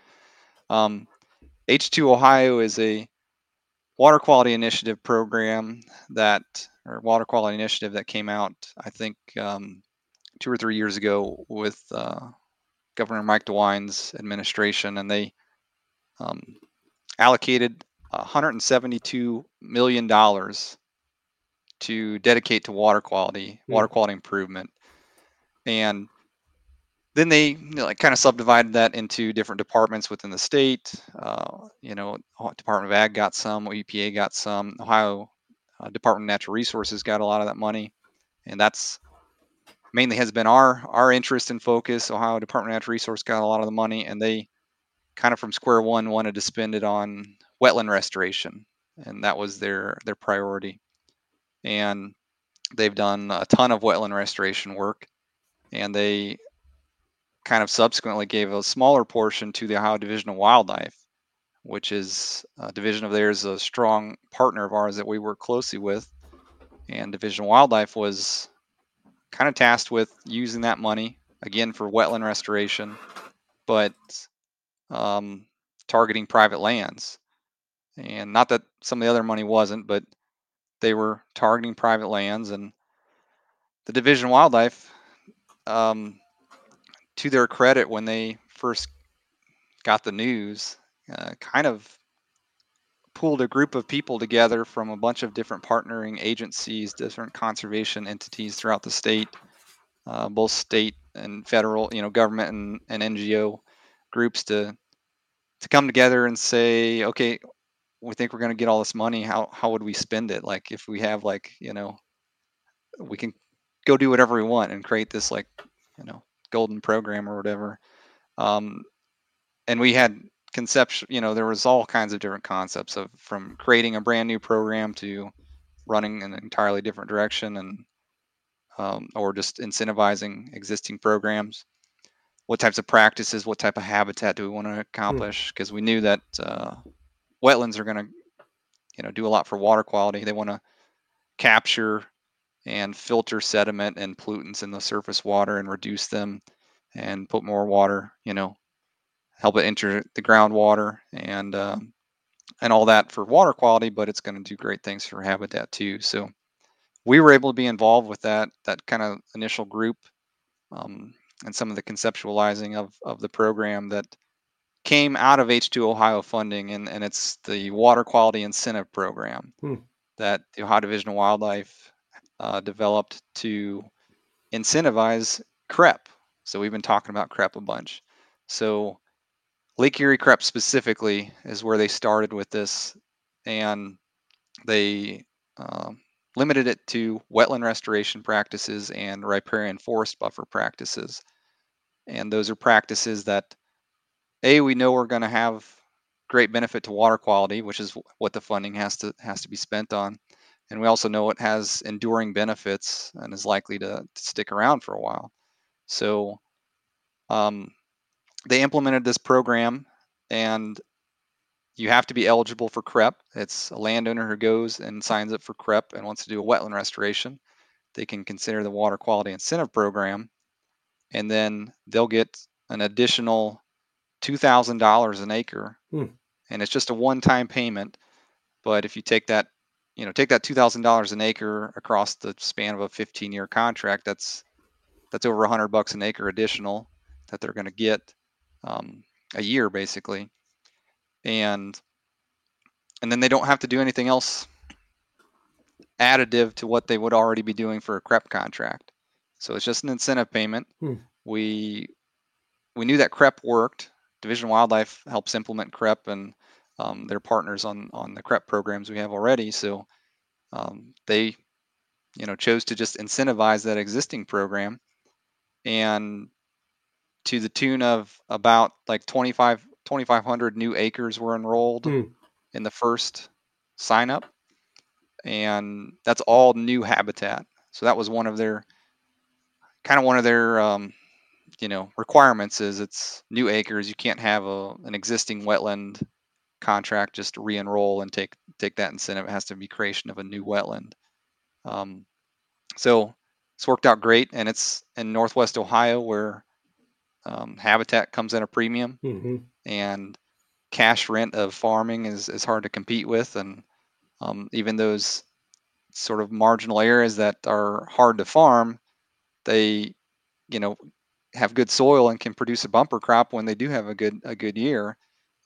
Um, H2 Ohio is a water quality initiative program that, or water quality initiative that came out, I think, um, two or three years ago with uh, Governor Mike DeWine's administration, and they um, allocated 172 million dollars to dedicate to water quality, water quality improvement, and then they you know, like kind of subdivided that into different departments within the state. Uh, you know, Department of Ag got some, EPA got some, Ohio uh, Department of Natural Resources got a lot of that money, and that's mainly has been our our interest and focus. Ohio Department of Natural Resource got a lot of the money, and they kind of from square one wanted to spend it on wetland restoration, and that was their their priority. And they've done a ton of wetland restoration work, and they kind of subsequently gave a smaller portion to the Ohio Division of Wildlife, which is a division of theirs, a strong partner of ours that we work closely with. And Division of Wildlife was kind of tasked with using that money again for wetland restoration, but um, targeting private lands. And not that some of the other money wasn't, but they were targeting private lands. And the Division of Wildlife um, to their credit, when they first got the news, uh, kind of pooled a group of people together from a bunch of different partnering agencies, different conservation entities throughout the state, uh, both state and federal, you know, government and, and NGO groups to to come together and say, okay, we think we're going to get all this money. How how would we spend it? Like if we have like you know, we can go do whatever we want and create this like you know golden program or whatever. Um, and we had conception you know there was all kinds of different concepts of from creating a brand new program to running in an entirely different direction and um, or just incentivizing existing programs. What types of practices what type of habitat do we want to accomplish? Because we knew that uh, wetlands are going to you know do a lot for water quality. They want to capture and filter sediment and pollutants in the surface water and reduce them and put more water you know help it enter the groundwater and um, and all that for water quality, but it's going to do great things for habitat too. So we were able to be involved with that that kind of initial group um, and some of the conceptualizing of of the program that came out of H2 Ohio funding, and, and it's the Water Quality Incentive Program Hmm. that the Ohio Division of Wildlife uh, developed to incentivize CREP. So we've been talking about CREP a bunch. So Lake Erie CREP specifically is where they started with this, and they um, limited it to wetland restoration practices and riparian forest buffer practices. And those are practices that, A, we know are going to have great benefit to water quality, which is what the funding has to has to be spent on. And we also know it has enduring benefits and is likely to, to stick around for a while. So um, they implemented this program and you have to be eligible for CREP. It's a landowner who goes and signs up for CREP and wants to do a wetland restoration. They can consider the water quality incentive program and then they'll get an additional $2,000 an acre. Hmm. And it's just a one-time payment. But if you take that, you know, take that $2,000 an acre across the span of a 15-year contract, that's that's over 100 bucks an acre additional that they're going to get um, a year basically. And and then they don't have to do anything else additive to what they would already be doing for a crep contract. So it's just an incentive payment. Hmm. we we knew that crep worked. Division of wildlife helps implement crep and um, they're partners on on the crep programs we have already so um, they you know chose to just incentivize that existing program. And to the tune of about like 25 2500 new acres were enrolled Hmm. in the first sign up and that's all new habitat. So that was one of their kind of one of their um, you know requirements is it's new acres. You can't have a, an existing wetland contract just re-enroll and take take that incentive. It has to be creation of a new wetland. Um, so it's worked out great and it's in northwest ohio where um, habitat comes at a premium hmm and cash rent of farming is, is hard to compete with and um, even those sort of marginal areas that are hard to farm they you know have good soil and can produce a bumper crop when they do have a good a good year.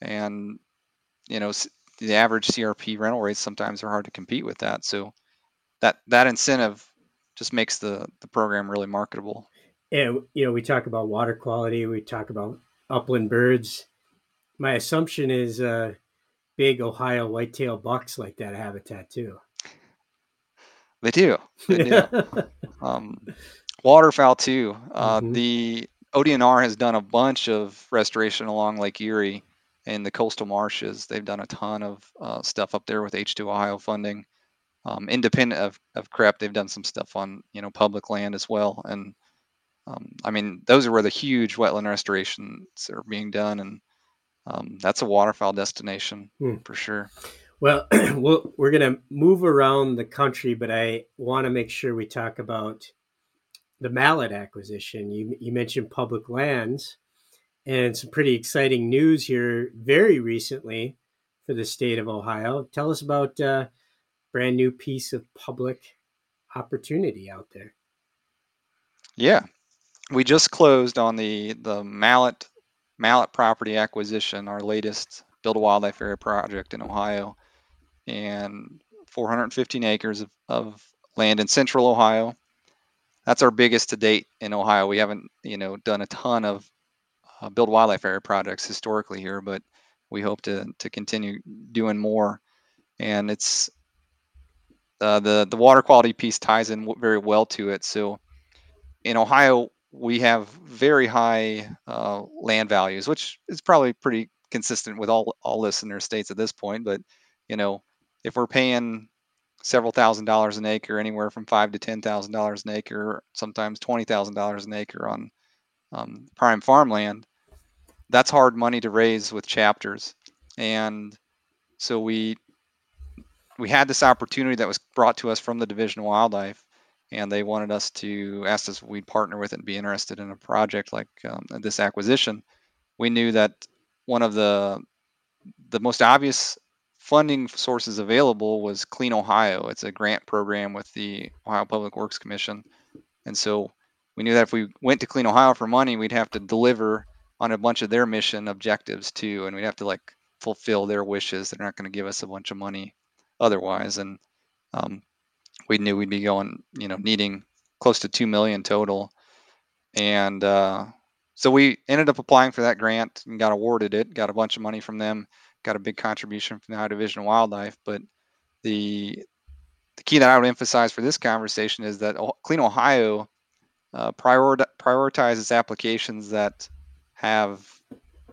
And you know the average crp rental rates sometimes are hard to compete with that so that that incentive just makes the the program really marketable And you know, we talk about water quality. We talk about upland birds. My assumption is uh, big Ohio whitetail bucks like that habitat too. they do they do um, waterfowl too. Uh, Mhm. The ODNR has done a bunch of restoration along Lake Erie and the coastal marshes. They've done a ton of uh, stuff up there with H2 Ohio funding. Um, independent of, of CREP, they've done some stuff on you know public land as well. And um, I mean, those are where the huge wetland restorations are being done, and um, that's a waterfowl destination Hmm. for sure. Well, we'll we're gonna move around the country, but I want to make sure we talk about the mallet acquisition. You you mentioned public lands, and some pretty exciting news here very recently for the state of Ohio. Tell us about uh, brand new piece of public opportunity out there. Yeah, we just closed on the the mallet mallet property acquisition, our latest build a wildlife area project in Ohio. and 415 acres of, of land in central Ohio. That's our biggest to date in Ohio. We haven't, you know, done a ton of uh, build wildlife area projects historically here, but we hope to to continue doing more. And it's uh, the the water quality piece ties in very well to it. So in Ohio, we have very high uh, land values, which is probably pretty consistent with all all listener states at this point. But you know, if we're paying several thousand dollars an acre, anywhere from five to ten thousand dollars an acre, sometimes twenty thousand dollars an acre on um, prime farmland, that's hard money to raise with chapters. And so we we had this opportunity that was brought to us from the Division of Wildlife, and they wanted us to ask us if we'd partner with it and be interested in a project like um, this acquisition. We knew that one of the the most obvious funding sources available was Clean Ohio. It's a grant program with the Ohio Public Works Commission, and so we knew that if we went to Clean Ohio for money, we'd have to deliver on a bunch of their mission objectives too, and we'd have to like fulfill their wishes. They're not going to give us a bunch of money otherwise, and um, we knew we'd be going, you know, needing close to two million total, and uh, so we ended up applying for that grant and got awarded it. Got a bunch of money from them. Got a big contribution from the Ohio Division of Wildlife, but the the key that I would emphasize for this conversation is that Clean Ohio uh, priori- prioritizes applications that have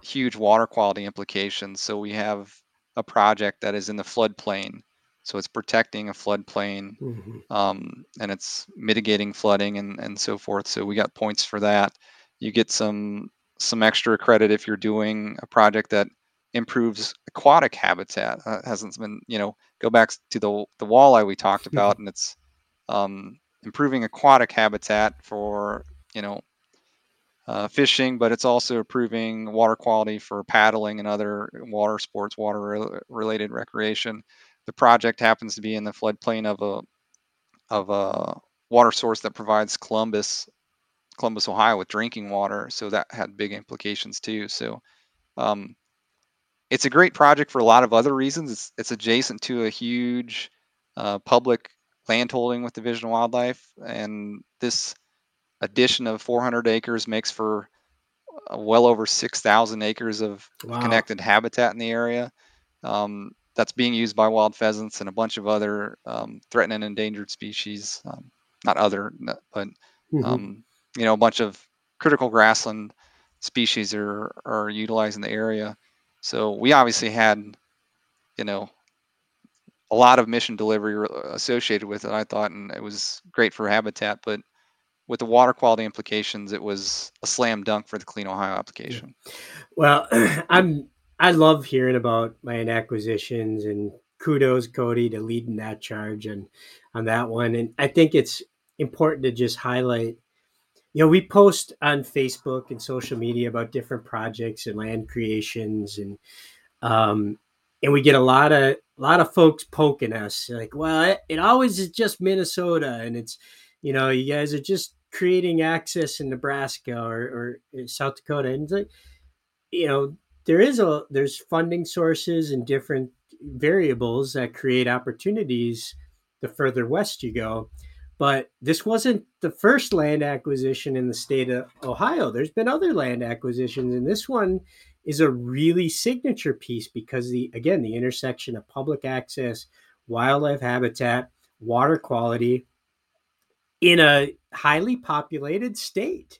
huge water quality implications. So we have a project that is in the floodplain. So it's protecting a floodplain mm-hmm. um, and it's mitigating flooding and, and so forth. So we got points for that. You get some some extra credit if you're doing a project that improves aquatic habitat. Uh, hasn't been, you know, go back to the the walleye we talked about, and it's um, improving aquatic habitat for you know uh, fishing, but it's also improving water quality for paddling and other water sports, water re- related recreation. The project happens to be in the floodplain of a of a water source that provides Columbus, Columbus, Ohio, with drinking water. So that had big implications too. So um, it's a great project for a lot of other reasons. It's it's adjacent to a huge uh, public landholding with Division of Wildlife, and this addition of 400 acres makes for uh, well over 6,000 acres of wow. connected habitat in the area. Um, that's being used by wild pheasants and a bunch of other um, threatened and endangered species. Um, not other, but mm-hmm. Um, you know, a bunch of critical grassland species are are utilizing the area. So we obviously had, you know, a lot of mission delivery associated with it. I thought, and it was great for habitat, but with the water quality implications, it was a slam dunk for the Clean Ohio application. Well, I'm I love hearing about land acquisitions and kudos Cody to leading that charge and on that one. And I think it's important to just highlight. You know, we post on Facebook and social media about different projects and land creations, and um, and we get a lot of a lot of folks poking us like, well, it, always is just Minnesota, and it's you know, you guys are just creating access in Nebraska or, or uh, South Dakota, and like, you know, there is a there's funding sources and different variables that create opportunities the further west you go. But this wasn't the first land acquisition in the state of Ohio. There's been other land acquisitions, and this one is a really signature piece because the again the intersection of public access, wildlife habitat, water quality, in a highly populated state.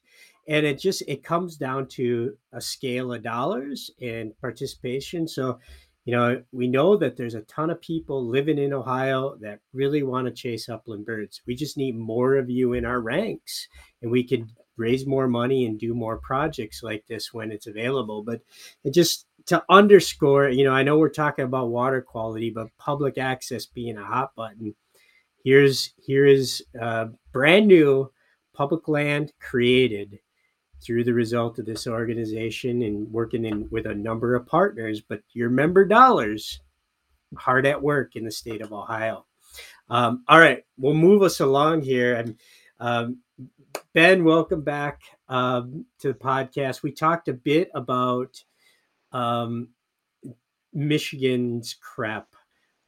And it just it comes down to a scale of dollars and participation. So you know we know that there's a ton of people living in ohio that really want to chase upland birds. We just need more of you in our ranks and we could raise more money and do more projects like this when it's available. But it just to underscore you know i know we're talking about water quality but public access being a hot button here's here is uh, brand new public land created through the result of this organization and working in with a number of partners but your member dollars hard at work in the state of ohio. Um, all right we'll move us along here. And um, ben welcome back um, to the podcast we talked a bit about um, michigan's crep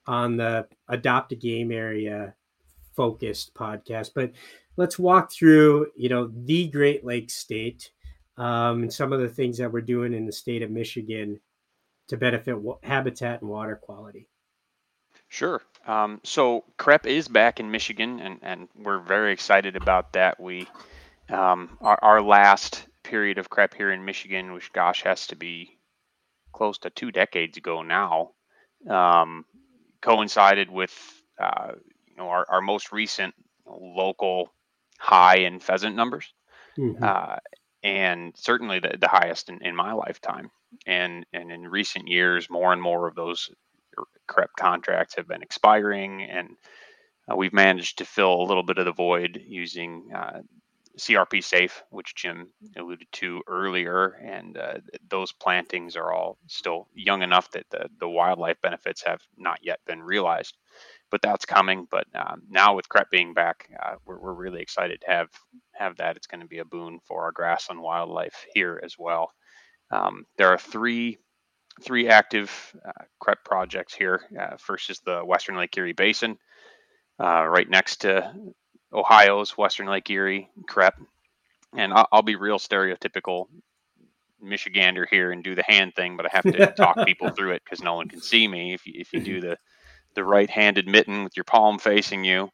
on the adopt a game area focused podcast, but let's walk through, you know, the Great Lakes state um, and some of the things that we're doing in the state of Michigan to benefit habitat and water quality. Sure. Um, so CREP is back in Michigan, and, and we're very excited about that. We um, our, our last period of CREP here in Michigan, which gosh has to be close to two decades ago now, um, coincided with uh, you know our, our most recent local high in pheasant numbers, mm-hmm. uh, and certainly the, the highest in, in my lifetime. And and in recent years, more and more of those CREP contracts have been expiring, and uh, we've managed to fill a little bit of the void using uh, CRP safe, which Jim alluded to earlier, and uh, those plantings are all still young enough that the, the wildlife benefits have not yet been realized. But that's coming. But um, now with CREP being back, uh, we're, we're really excited to have have that. It's going to be a boon for our grassland wildlife here as well. Um, there are three three active uh, CREP projects here. Uh, first is the Western Lake Erie Basin, uh, right next to Ohio's Western Lake Erie CREP. And I'll, I'll be real stereotypical Michigander here and do the hand thing, but I have to talk people through it because no one can see me. If you, if you do the the right-handed mitten with your palm facing you,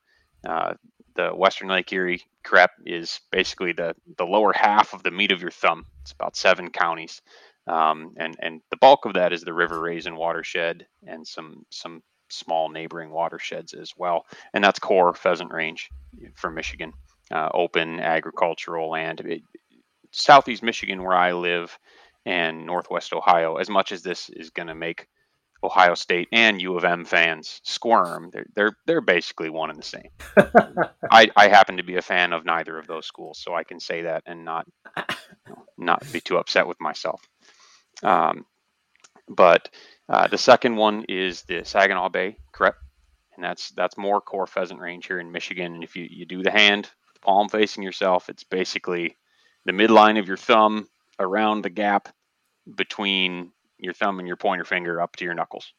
uh, the Western Lake Erie CREP is basically the the lower half of the meat of your thumb. It's about seven counties, um, and and the bulk of that is the River Raisin watershed and some some small neighboring watersheds as well. And that's core pheasant range for Michigan, uh, open agricultural land. It, southeast Michigan, where I live, and northwest Ohio, as much as this is going to make Ohio State and U of M fans squirm, they're they're, they're basically one and the same. I, I happen to be a fan of neither of those schools, so I can say that and not you know, not be too upset with myself. Um, but uh, the second one is the Saginaw Bay CREP, and that's that's more core pheasant range here in Michigan. And if you, you do the hand, palm facing yourself, it's basically the midline of your thumb around the gap between your thumb and your pointer finger up to your knuckles.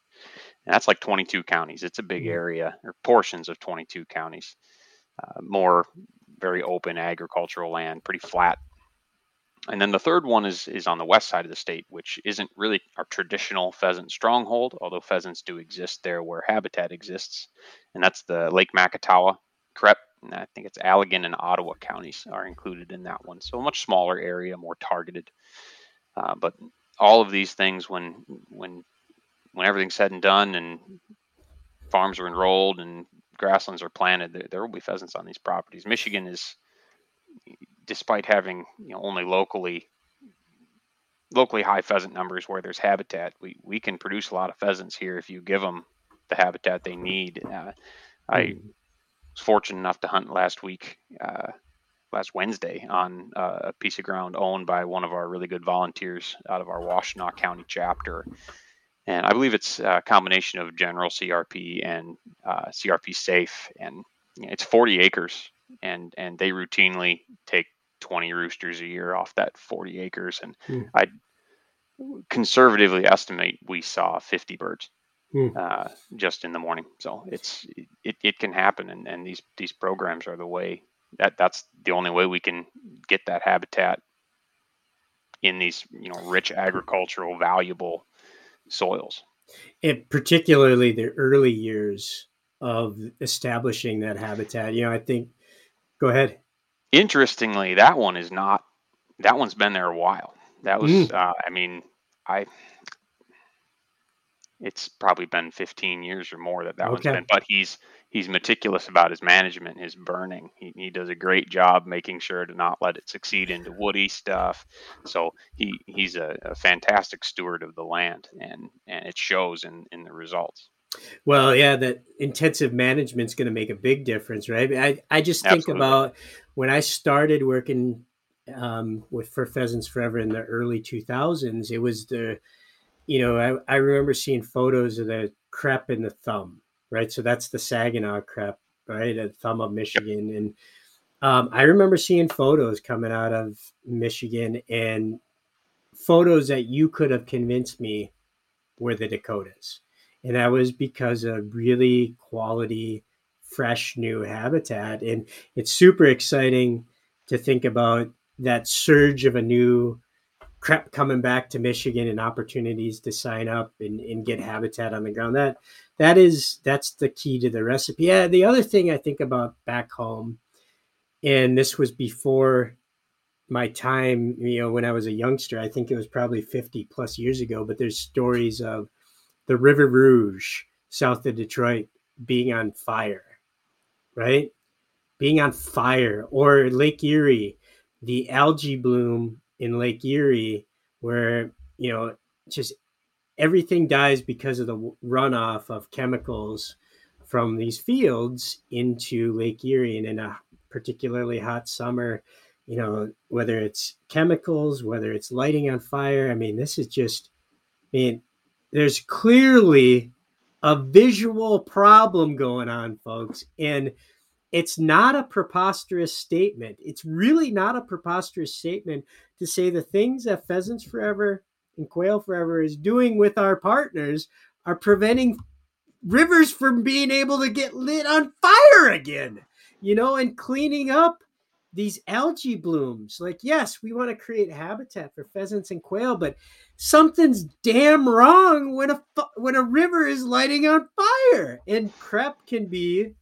And that's like 22 counties. It's a big mm-hmm. area, or portions of 22 counties. Uh, more very open agricultural land, pretty flat and then the third one is is on the west side of the state, which isn't really our traditional pheasant stronghold, although pheasants do exist there where habitat exists, and that's the Lake Macatawa CREP. And I think it's Allegan and Ottawa counties are included in that one, so a much smaller area, more targeted. Uh, but all of these things, when when when everything's said and done, and farms are enrolled and grasslands are planted, there, there will be pheasants on these properties. Michigan is despite having you know only locally locally high pheasant numbers where there's habitat, we we can produce a lot of pheasants here if you give them the habitat they need. Uh, I hmm. was fortunate enough to hunt last week, uh, last Wednesday, on uh, a piece of ground owned by one of our really good volunteers out of our Washtenaw County chapter. And I believe it's a combination of general CRP and uh, CRP safe, and you know, it's 40 acres and and they routinely take 20 roosters a year off that 40 acres and mm. i conservatively estimate we saw 50 birds mm. uh, just in the morning so it's it, it can happen and, and these these programs are the way that that's the only way we can get that habitat in these you know rich agricultural valuable soils and particularly the early years of establishing that habitat you know i think Go ahead. Interestingly, that one is not. That one's been there a while. That was. Mm. Uh, I mean, I. It's probably been 15 years or more that that okay. one's been. But he's he's meticulous about his management, his burning. He, he does a great job making sure to not let it succeed into woody stuff. So he he's a, a fantastic steward of the land, and and it shows in in the results. Well, yeah, that intensive management is going to make a big difference, right? I, I just think Absolutely. about when I started working um, with for Pheasants Forever in the early 2000s, it was the, you know, I, I remember seeing photos of the CREP in the thumb, right? So that's the Saginaw CREP, right? At thumb of Michigan. Yep. And um, I remember seeing photos coming out of Michigan and photos that you could have convinced me were the Dakotas And that was because of really quality, fresh new habitat. And it's super exciting to think about that surge of a new crep coming back to Michigan and opportunities to sign up and, and get habitat on the ground. That that is that's the key to the recipe. Yeah, the other thing I think about back home, and this was before my time, you know, when I was a youngster, I think it was probably 50 plus years ago, but there's stories of the River Rouge south of Detroit being on fire, right? Being on fire, or Lake Erie, the algae bloom in Lake Erie, where, you know, just everything dies because of the runoff of chemicals from these fields into Lake Erie. And in a particularly hot summer, you know, whether it's chemicals, whether it's lighting on fire. I mean, this is just, I mean, there's clearly a visual problem going on, folks. And it's not a preposterous statement. It's really not a preposterous statement to say the things that Pheasants Forever and Quail Forever is doing with our partners are preventing rivers from being able to get lit on fire again, you know, and cleaning up these algae blooms. Like, yes, we want to create habitat for pheasants and quail, but something's damn wrong when a when a river is lighting on fire. And crep can be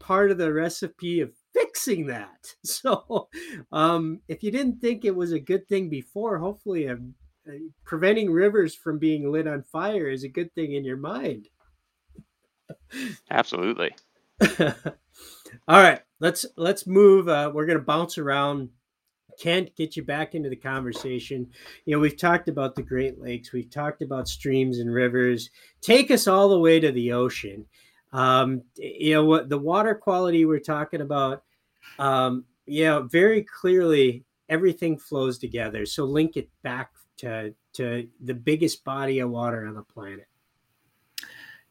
part of the recipe of fixing that. So, um, if you didn't think it was a good thing before, hopefully, um, uh, preventing rivers from being lit on fire is a good thing in your mind. Absolutely. All right, let's let's move. Uh, we're going to bounce around. Kent, get you back into the conversation. You know, we've talked about the Great Lakes, we've talked about streams and rivers. Take us all the way to the ocean. Um, you know what the water quality we're talking about. Um, yeah, very clearly everything flows together. So link it back to to the biggest body of water on the planet.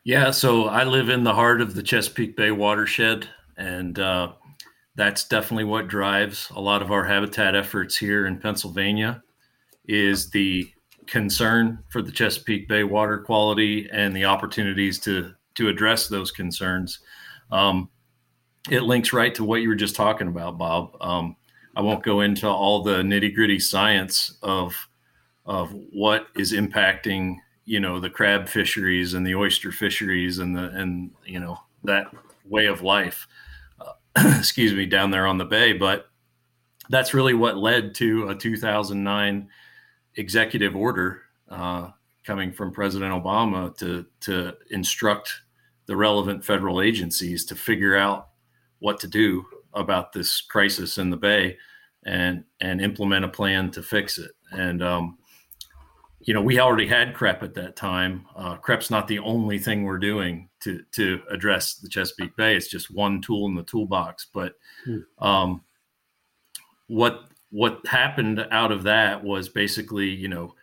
Yeah, so I live in the heart of the Chesapeake Bay watershed, and uh, that's definitely what drives a lot of our habitat efforts here in Pennsylvania. Is the concern for the Chesapeake Bay water quality and the opportunities to to address those concerns. Um, it links right to what you were just talking about, Bob. Um, I won't go into all the nitty gritty science of of what is impacting you know the crab fisheries and the oyster fisheries and the and you know that way of life excuse me down there on the bay but that's really what led to a 2009 executive order uh, coming from president obama to to instruct the relevant federal agencies to figure out what to do about this crisis in the bay and and implement a plan to fix it and um, you know, we already had CREP at that time. Uh, CREP's not the only thing we're doing to to address the Chesapeake Bay. It's just one tool in the toolbox. But hmm. um, what what happened out of that was basically, you know,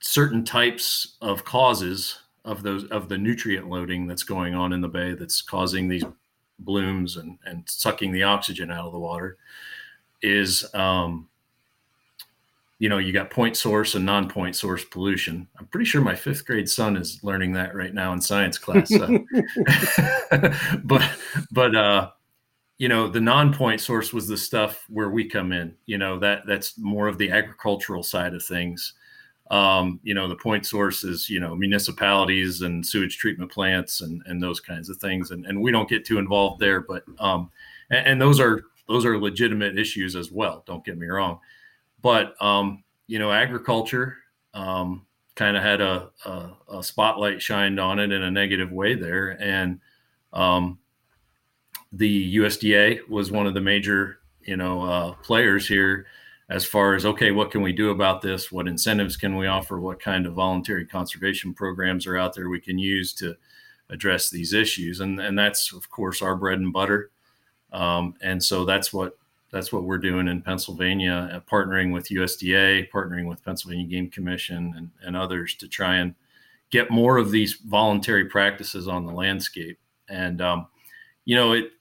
certain types of causes of those of the nutrient loading that's going on in the bay that's causing these blooms and and sucking the oxygen out of the water is um, you know, you got point source and non-point source pollution. I'm pretty sure my fifth grade son is learning that right now in science class. but, but, uh, you know, the non-point source was the stuff where we come in. You know that that's more of the agricultural side of things. Um, you know, the point source is you know municipalities and sewage treatment plants and and those kinds of things, and and we don't get too involved there. But um, and, and those are those are legitimate issues as well. Don't get me wrong but um, you know, agriculture um, kind of had a, a, a, spotlight shined on it in a negative way there, and um, the USDA was one of the major you know uh, players here as far as okay, what can we do about this? What incentives can we offer? What kind of voluntary conservation programs are out there we can use to address these issues? And and that's of course our bread and butter. Um, and so that's what that's what we're doing in Pennsylvania, uh, partnering with USDA, partnering with Pennsylvania Game Commission, and, and others to try and get more of these voluntary practices on the landscape. And um, you know, it.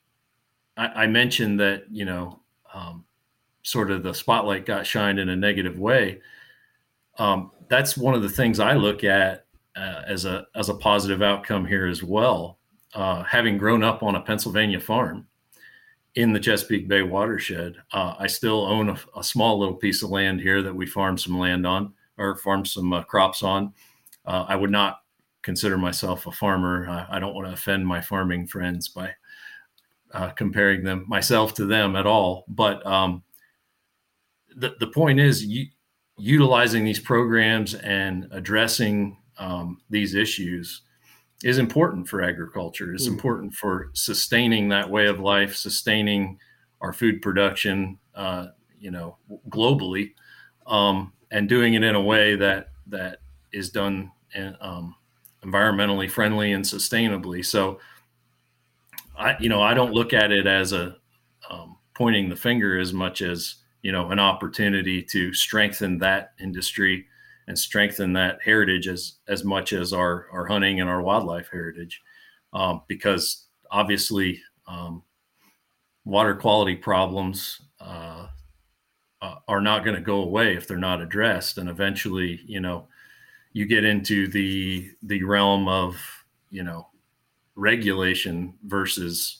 I, I, mentioned that you know, um, sort of the spotlight got shined in a negative way. Um, that's one of the things I look at uh, as a as a positive outcome here as well. Uh, having grown up on a Pennsylvania farm in the Chesapeake Bay watershed, uh, I still own a, a, small little piece of land here that we farm some land on or farm some uh, crops on. Uh, I would not consider myself a farmer. I, I don't want to offend my farming friends by uh, comparing them myself to them at all. But um, the the point is, you, utilizing these programs and addressing um, these issues is important for agriculture. It's mm. important for sustaining that way of life, sustaining our food production, uh, you know, globally, um, and doing it in a way that that is done in, um, environmentally friendly and sustainably. So, I, you know, I don't look at it as a um, pointing the finger as much as you know an opportunity to strengthen that industry and strengthen that heritage as as much as our our hunting and our wildlife heritage, um, because obviously um, water quality problems uh, uh, are not going to go away if they're not addressed, and eventually, you know, you get into the the realm of you know regulation versus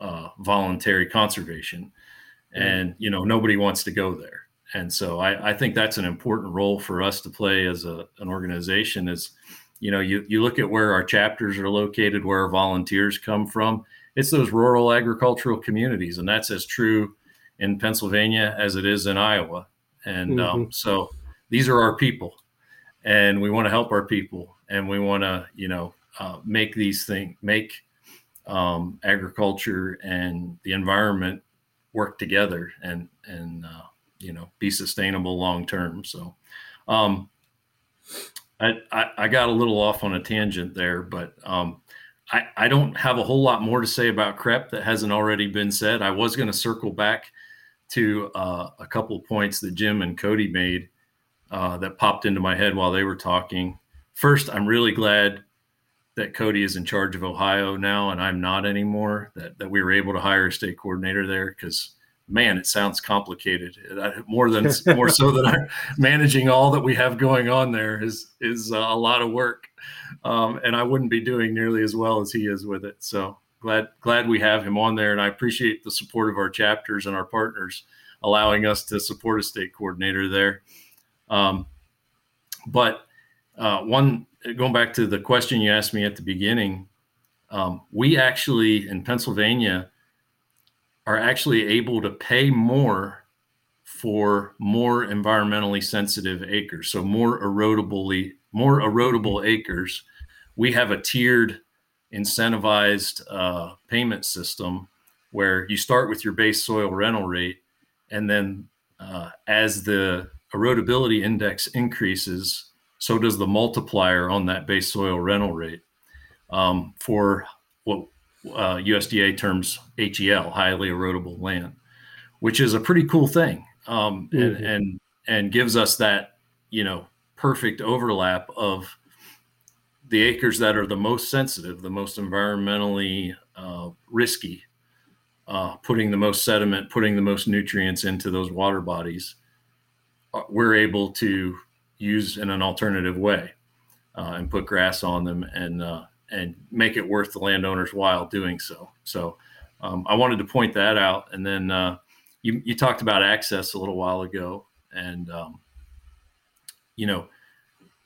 uh, voluntary conservation, and you know nobody wants to go there and so I, I, think that's an important role for us to play as a, an organization is you know you, you look at where our chapters are located where our volunteers come from it's those rural agricultural communities. And that's as true in pennsylvania as it is in iowa. And um, mm-hmm. um, so these are our people. And we want to help our people. And we want to you know uh, make these things make um, agriculture and the environment work together and and uh, you know be sustainable long term. So, um, I, I, I got a little off on a tangent there, but um, I I don't have a whole lot more to say about CREP that hasn't already been said. I was going to circle back to uh, a couple points that Jim and Cody made uh, that popped into my head while they were talking. First, I'm really glad that Cody is in charge of Ohio now and I'm not anymore. That that we were able to hire a state coordinator there because man, it sounds complicated. More than more so than I'm managing all that we have going on there is is a lot of work, um, and I wouldn't be doing nearly as well as he is with it. So glad glad we have him on there, and I appreciate the support of our chapters and our partners allowing us to support a state coordinator there. Um, but uh, one going back to the question you asked me at the beginning, um, we actually in Pennsylvania are actually able to pay more for more environmentally sensitive acres. So more erodably, more erodible acres. We have a tiered incentivized uh, payment system where you start with your base soil rental rate, and then uh, as the erodibility index increases, so does the multiplier on that base soil rental rate. Um, for what uh, USDA terms HEL, highly erodible land, which is a pretty cool thing, um, mm-hmm. and and and gives us that you know perfect overlap of the acres that are the most sensitive, the most environmentally uh, risky, uh, putting the most sediment, putting the most nutrients into those water bodies, uh, we're able to use in an alternative way uh, and put grass on them and uh, and make it worth the landowner's while doing so. So um, I wanted to point that out. And then uh, you, you talked about access a little while ago, and um, you know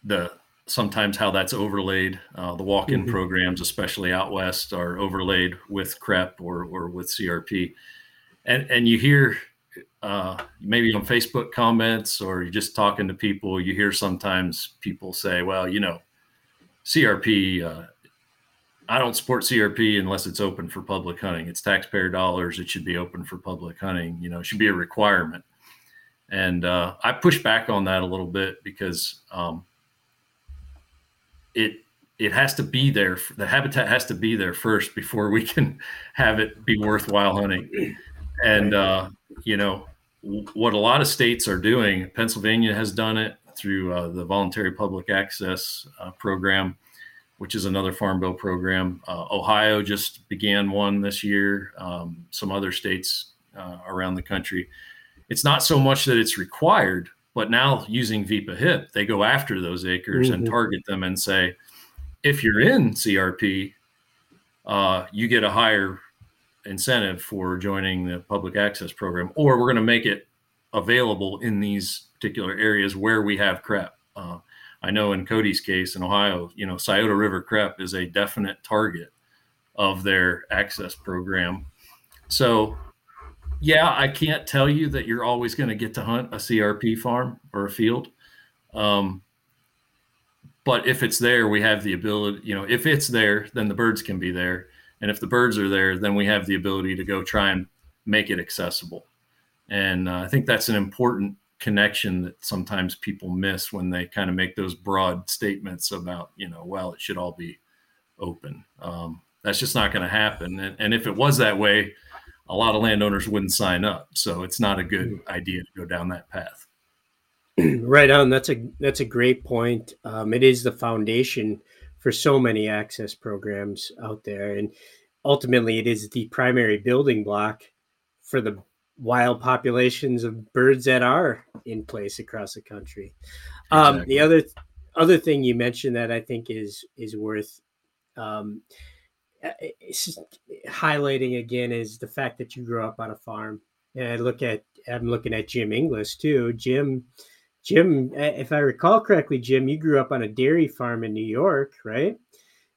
the sometimes how that's overlaid. Uh, the walk-in mm-hmm. programs, especially out west, are overlaid with CREP or or with CRP, and and you hear. Uh, maybe on Facebook comments or you're just talking to people, you hear sometimes people say, well, you know, CRP uh, I don't support CRP unless it's open for public hunting. It's taxpayer dollars. It should be open for public hunting. You know, it should be a requirement. And uh, I push back on that a little bit because um, it it has to be there. The habitat has to be there first before we can have it be worthwhile hunting. And uh, you know what a lot of states are doing. Pennsylvania has done it through uh, the voluntary public access uh, program which is another farm bill program. Uh, Ohio just began one this year. Um, some other states uh, around the country. It's not so much that it's required, But now using VPA HIP, they go after those acres mm-hmm. and target them and say, if you're in CRP, uh, you get a higher incentive for joining the public access program, or we're going to make it available in these particular areas where we have CREP. Uh, I know in Cody's case in Ohio, you know, Scioto River CREP is a definite target of their access program. So, yeah, I can't tell you that you're always going to get to hunt a CRP farm or a field. Um, but if it's there, we have the ability, you know, if it's there, then the birds can be there. And if the birds are there, then we have the ability to go try and make it accessible. And uh, I think that's an important connection that sometimes people miss when they kind of make those broad statements about, you know, well, it should all be open. Um, that's just not going to happen. And, and if it was that way, a lot of landowners wouldn't sign up. So it's not a good mm. idea to go down that path. right on. That's a that's a great point. Um, it is the foundation for so many access programs out there, and ultimately, it is the primary building block for the wild populations of birds that are in place across the country. Exactly. Um, the other other thing you mentioned that I think is is worth um, highlighting again is the fact that you grew up on a farm. And I look at I'm looking at Jim Inglis too. Jim, Jim, if I recall correctly, Jim, you grew up on a dairy farm in New York, right?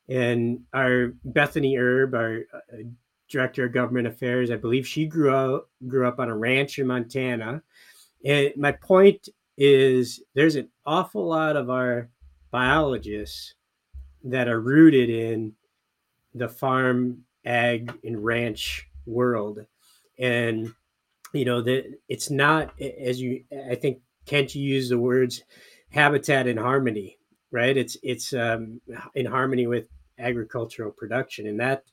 And our Bethany Herb, our uh, director of government affairs, I believe she grew up grew up on a ranch in Montana. And my point is, there's an awful lot of our biologists that are rooted in the farm, ag, and ranch world, and you know that it's not as you. I think can't you use the words habitat in harmony, right? It's it's um, in harmony with agricultural production, and that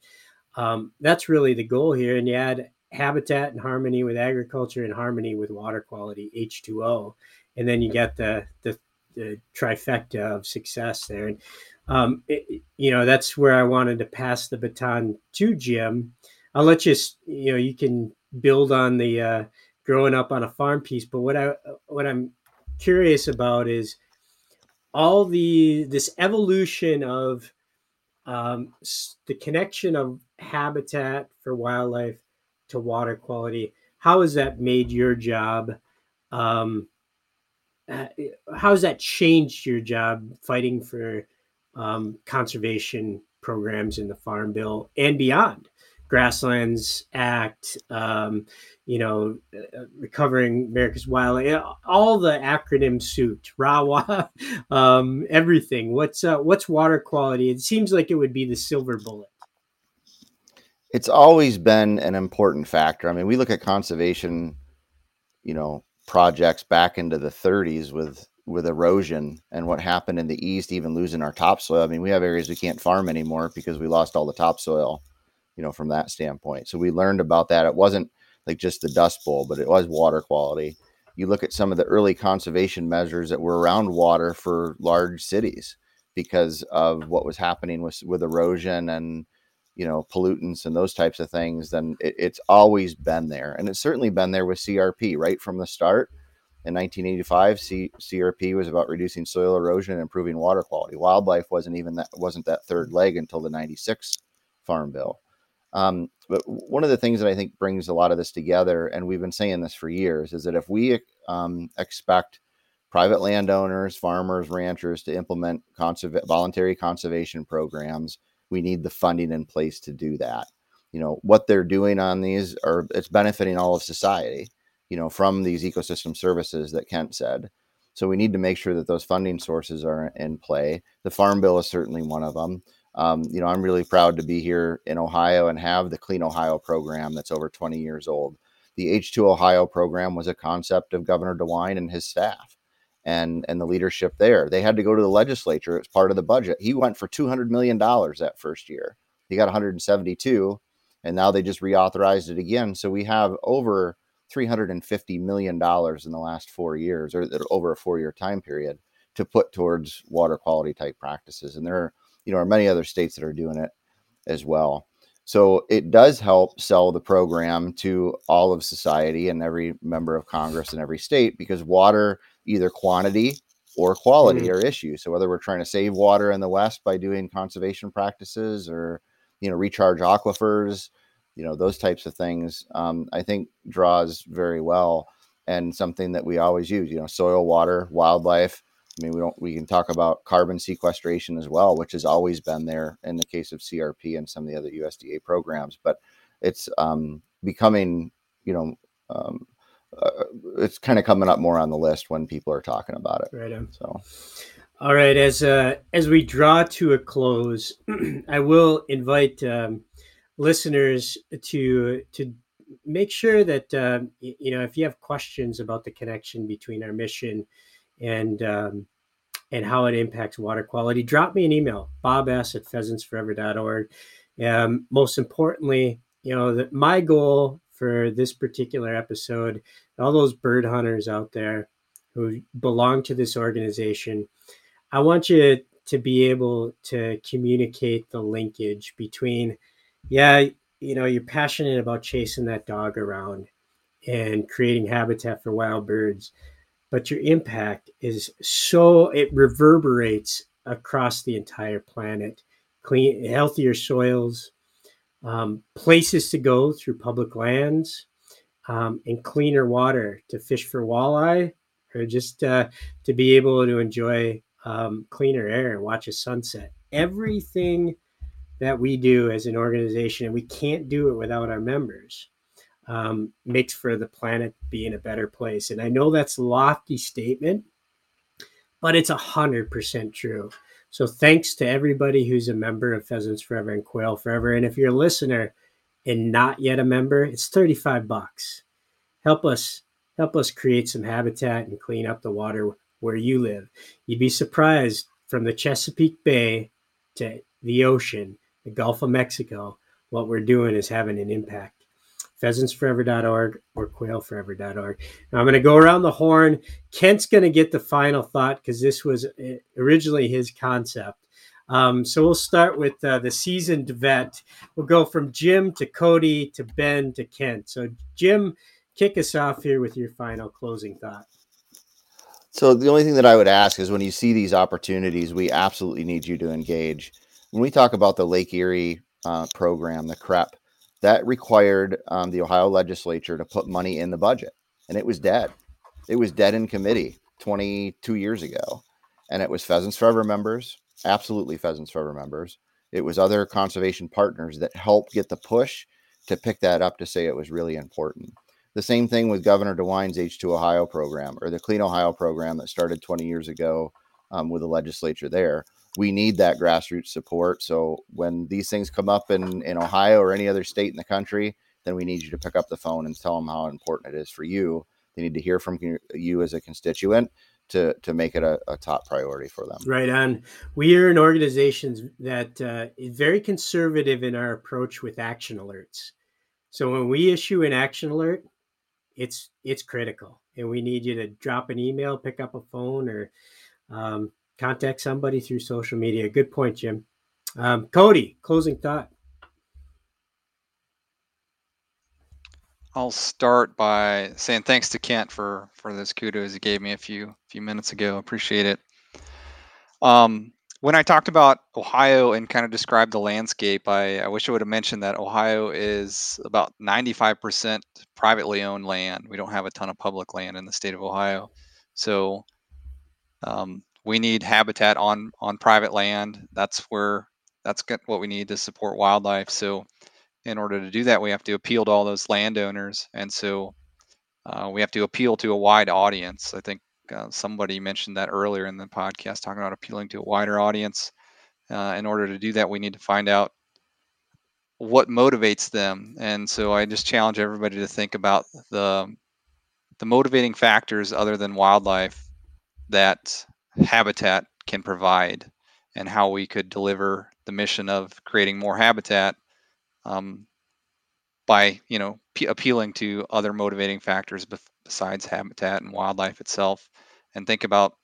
um, that's really the goal here. And you add habitat in harmony with agriculture in harmony with water quality, H2O, and then you get the the, the trifecta of success there. And um, it, you know, that's where I wanted to pass the baton to Jim. I'll let you, you know, you can build on the uh, growing up on a farm piece. But what I what I'm curious about is all the this evolution of um, the connection of habitat for wildlife to water quality. How has that made your job? Um, uh, how has that changed your job fighting for um, conservation programs in the Farm Bill and beyond. Grasslands Act, um, you know, uh, recovering America's wildlife, all the acronym suit, RAWA, um, everything. What's uh, what's water quality? It seems like it would be the silver bullet. It's always been an important factor. I mean, we look at conservation, you know, projects back into the 30s with with erosion and what happened in the east, even losing our topsoil. I mean, we have areas we can't farm anymore because we lost all the topsoil, you know, from that standpoint. So we learned about that. It wasn't like just the dust bowl, but it was water quality. You look at some of the early conservation measures that were around water for large cities because of what was happening with with erosion and you know pollutants and those types of things then it, it's always been there and it's certainly been there with crp right from the start in 1985, C- CRP was about reducing soil erosion and improving water quality. Wildlife wasn't even that wasn't that third leg until the 96 Farm Bill. Um, but one of the things that I think brings a lot of this together, and we've been saying this for years, is that if we um, expect private landowners, farmers, ranchers to implement voluntary conservation programs, we need the funding in place to do that. You know what they're doing on these are it's benefiting all of society you know, from these ecosystem services that Kent said. So we need to make sure that those funding sources are in play. The Farm Bill is certainly one of them. Um, you know, I'm really proud to be here in Ohio and have the Clean Ohio program that's over 20 years old. The H2 Ohio program was a concept of Governor DeWine and his staff and and the leadership there. They had to go to the legislature. It's part of the budget. He went for 200 million dollars that first year. He got 172, and now they just reauthorized it again. So we have over 350 million dollars in the last four years or over a four year time period to put towards water quality type practices and there are you know are many other states that are doing it as well so it does help sell the program to all of society and every member of congress in every state because water either quantity or quality Mhm. are issues. So whether we're trying to save water in the West by doing conservation practices or you know recharge aquifers, you know those types of things, um, I think draws very well and something that we always use. You know, soil, water, wildlife. I mean, we don't. We can talk about carbon sequestration as well, which has always been there in the case of CRP and some of the other USDA programs. But it's um, becoming, you know, um, uh, it's kind of coming up more on the list when people are talking about it. Right on. So All right, as uh, as we draw to a close, I will invite um, listeners to to make sure that um, y- you know if you have questions about the connection between our mission and um, and how it impacts water quality, drop me an email, bobs at pheasantsforever.org. Um, most importantly, you know that my goal for this particular episode, all those bird hunters out there who belong to this organization, I want you to be able to communicate the linkage between, yeah, you know, you're passionate about chasing that dog around and creating habitat for wild birds, but your impact is so it reverberates across the entire planet. Clean, healthier soils, um, places to go through public lands, um, and cleaner water to fish for walleye, or just uh, to be able to enjoy um, cleaner air and watch a sunset. Everything that we do as an organization, and we can't do it without our members, um, makes for the planet being a better place. And I know that's a lofty statement, but it's a hundred percent true. So thanks to everybody who's a member of Pheasants Forever and Quail Forever. And if you're a listener and not yet a member, it's 35 bucks. Help us help us create some habitat and clean up the water where you live. You'd be surprised from the Chesapeake Bay to the ocean, the Gulf of Mexico, what we're doing is having an impact. Pheasantsforever.org or quailforever.org. Now I'm going to go around the horn. Kent's going to get the final thought because this was uh, originally his concept. Um, so we'll start with uh, the seasoned vet. We'll go from Jim to Cody to Ben to Kent. So, Jim, kick us off here with your final closing thought. So the only thing that I would ask is when you see these opportunities, we absolutely need you to engage. When we talk about the Lake Erie uh, program, the CREP, that required um, the Ohio legislature to put money in the budget, and it was dead. It was dead in committee 22 years ago, and it was Pheasants Forever members, absolutely Pheasants Forever members. It was other conservation partners that helped get the push to pick that up to say it was really important. The same thing with Governor DeWine's H2 Ohio program or the Clean Ohio program that started 20 years ago um, with the legislature there. We need that grassroots support. So when these things come up in, in Ohio or any other state in the country, then we need you to pick up the phone and tell them how important it is for you. They need to hear from you- as a constituent to, to make it a, a top priority for them. Right on. We are an organization that uh, is very conservative in our approach with action alerts. So when we issue an action alert, it's it's critical, and we need you to drop an email, pick up a phone, or um, contact somebody through social media. Good point, Jim. Um, Cody, closing thought. I'll start by saying thanks to Kent for for those kudos he gave me a few few minutes ago. Appreciate it. Um, when I talked about Ohio and kind of described the landscape, I, I wish I would have mentioned that Ohio is about 95% privately owned land. We don't have a ton of public land in the state of Ohio, so um, we need habitat on on private land. That's where that's what we need to support wildlife. So in order to do that, we have to appeal to all those landowners, and so uh, we have to appeal to a wide audience. I think uh, somebody mentioned that earlier in the podcast, talking about appealing to a wider audience. Uh, in order to do that, we need to find out what motivates them, and so I just challenge everybody to think about the the motivating factors other than wildlife that habitat can provide, and how we could deliver the mission of creating more habitat um, by you know p- appealing to other motivating factors besides habitat and wildlife itself and think about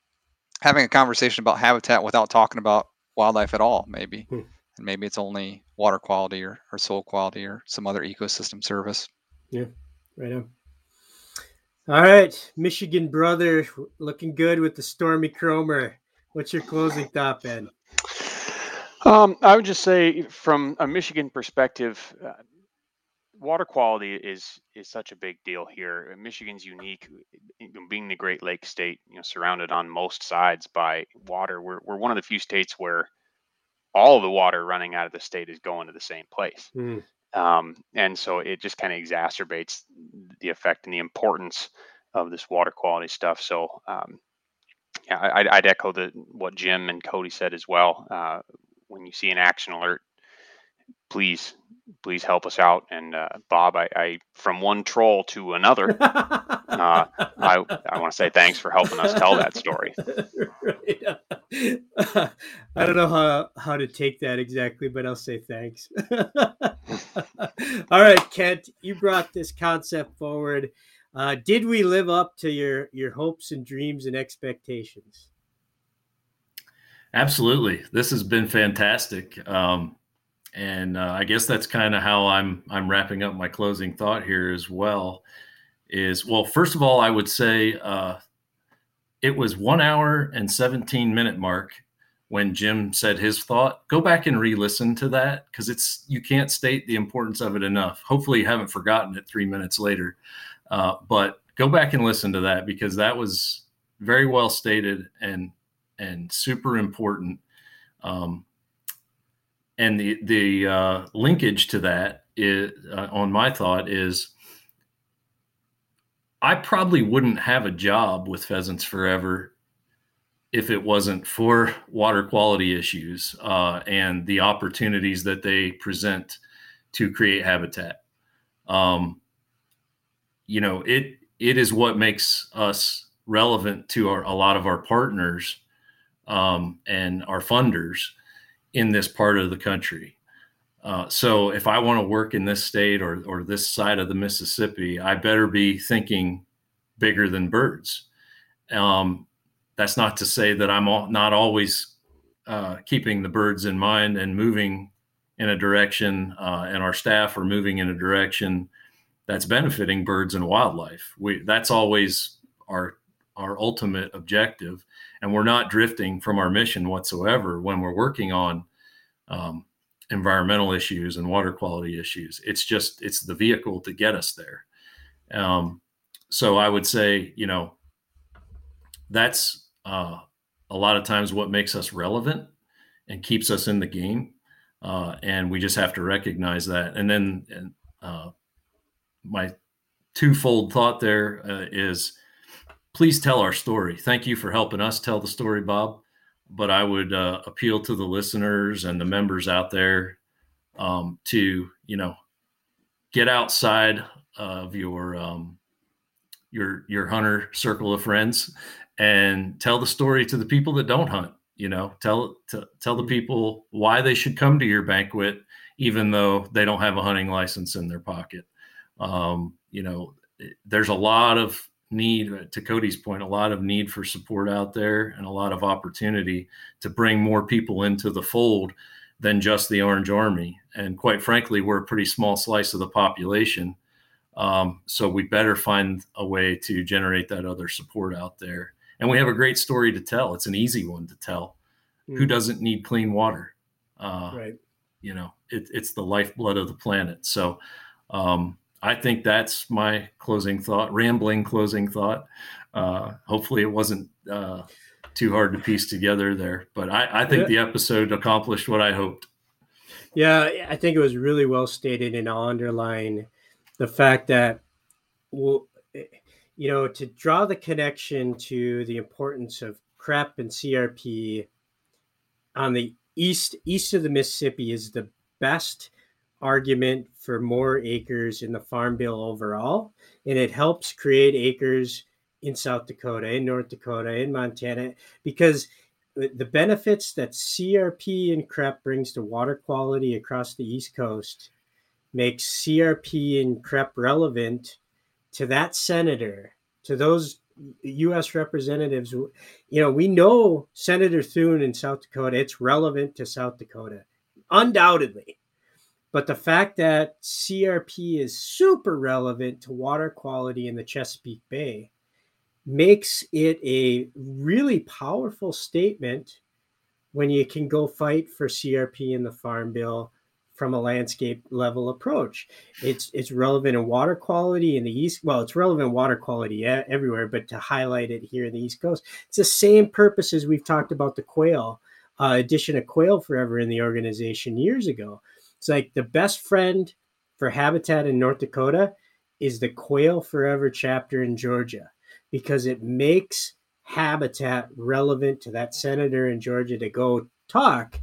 having a conversation about habitat without talking about wildlife at all maybe Hmm. and maybe it's only water quality or, or soil quality or some other ecosystem service Yeah, Right on. All right, Michigan brother, looking good with the Stormy Kromer. What's your closing thought, Ben? Um, I would just say, from a Michigan perspective, uh, water quality is is such a big deal here. Michigan's unique, being the Great Lake state, you know, surrounded on most sides by water. We're we're one of the few states where all of the water running out of the state is going to the same place. Mm. Um, and so it just kind of exacerbates the effect and the importance of this water quality stuff. So um, yeah, I, would echo the what Jim and Cody said as well. Uh, when you see an action alert, please please help us out. And uh, Bob, I, I, from one troll to another, uh, I I want to say thanks for helping us tell that story. right. I don't know how how to take that exactly, but I'll say thanks. All right, Kent, you brought this concept forward. Uh, did we live up to your your hopes and dreams and expectations? Absolutely. This has been fantastic. Um, and uh, I guess that's kind of how I'm I'm wrapping up my closing thought here as well. Is well, first of all, I would say uh, it was one hour and 17 minute mark when Jim said his thought. Go back and re-listen to that because it's you can't state the importance of it enough. Hopefully, you haven't forgotten it three minutes later, uh, but go back and listen to that because that was very well stated and and super important. Um, and the the uh, linkage to that is, uh, on my thought is I probably wouldn't have a job with Pheasants Forever if it wasn't for water quality issues uh, and the opportunities that they present to create habitat. Um, you know, it it is what makes us relevant to our, a lot of our partners um, and our funders in this part of the country. Uh, so if I want to work in this state or, or this side of the Mississippi, I better be thinking bigger than birds. Um, that's not to say that I'm all, not always uh, keeping the birds in mind and moving in a direction, uh, and our staff are moving in a direction that's benefiting birds and wildlife. We that's always our our ultimate objective and we're not drifting from our mission whatsoever when we're working on um, environmental issues and water quality issues. It's just it's the vehicle to get us there. Um, so i would say you know that's uh, a lot of times what makes us relevant and keeps us in the game uh, and we just have to recognize that. And then and, uh, my twofold thought there uh, is please tell our story. Thank you for helping us tell the story, Bob. But I would uh, appeal to the listeners and the members out there um, to, you know, get outside of your um, your your hunter circle of friends and tell the story to the people that don't hunt. You know, tell to, tell the people why they should come to your banquet, even though they don't have a hunting license in their pocket. Um, you know, there's a lot of need uh, to cody's point a lot of need for support out there and a lot of opportunity to bring more people into the fold than just the orange army. And quite frankly we're a pretty small slice of the population. Um, so we better find a way to generate that other support out there. And we have a great story to tell. It's an easy one to tell. Mm. who doesn't need clean water? Uh, right. you know it, it's the lifeblood of the planet. So um, I think that's my closing thought, rambling closing thought. Uh, hopefully, it wasn't uh, too hard to piece together there, but I, I think the episode accomplished what I hoped. Yeah, I think it was really well stated, and I'll underline the fact that, well, you know, to draw the connection to the importance of CREP and CRP on the east east of the Mississippi is the best argument for more acres in the farm bill overall and it helps create acres in south dakota in north dakota in montana because the benefits that crp and crep brings to water quality across the east coast makes crp and crep relevant to that senator to those U.S. representatives, you know, we know Senator Thune in South Dakota. It's relevant to South Dakota, undoubtedly. But the fact that CRP is super relevant to water quality in the Chesapeake Bay makes it a really powerful statement when you can go fight for CRP in the Farm Bill from a landscape level approach. It's it's relevant in water quality in the east. Well, it's relevant water quality everywhere, but to highlight it here in the East Coast, it's the same purpose as we've talked about the quail uh, addition of quail forever in the organization years ago. It's like the best friend for habitat in North Dakota is the quail forever chapter in Georgia because it makes habitat relevant to that senator in Georgia to go talk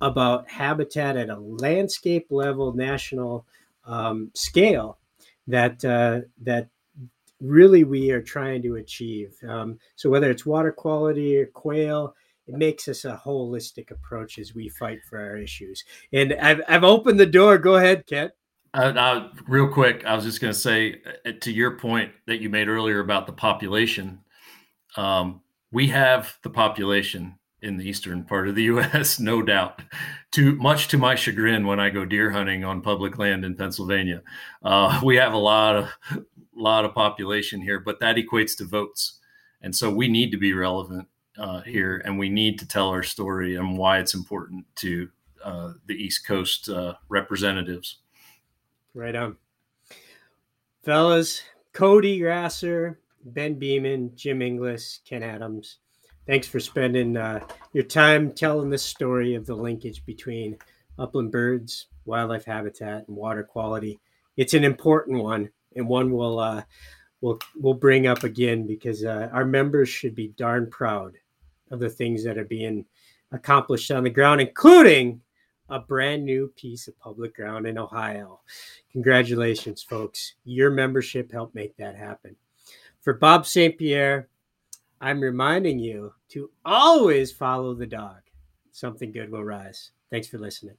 about habitat at a landscape level national um, scale that uh, that really we are trying to achieve. Um, so whether it's water quality or quail, it makes us a holistic approach as we fight for our issues. And I've, I've opened the door. Go ahead, Kent. Uh, real quick, I was just going to say uh, to your point that you made earlier about the population. Um, we have the population in the eastern part of the U.S., no doubt. To much to my chagrin, when I go deer hunting on public land in Pennsylvania, uh, we have a lot of lot of population here, but that equates to votes, and so we need to be relevant uh, here, and we need to tell our story and why it's important to uh, the East Coast uh, representatives. Right on, fellas. Cody Grasser, Ben Beeman, Jim Inglis, Ken Adams. Thanks for spending uh, your time telling this story of the linkage between upland birds, wildlife habitat, and water quality. It's an important one, and one we'll uh, we'll we'll bring up again because uh, our members should be darn proud of the things that are being accomplished on the ground, including a brand new piece of public ground in Ohio. Congratulations, folks. Your membership helped make that happen. For Bob St. Pierre, I'm reminding you to always follow the dog. Something good will rise. Thanks for listening.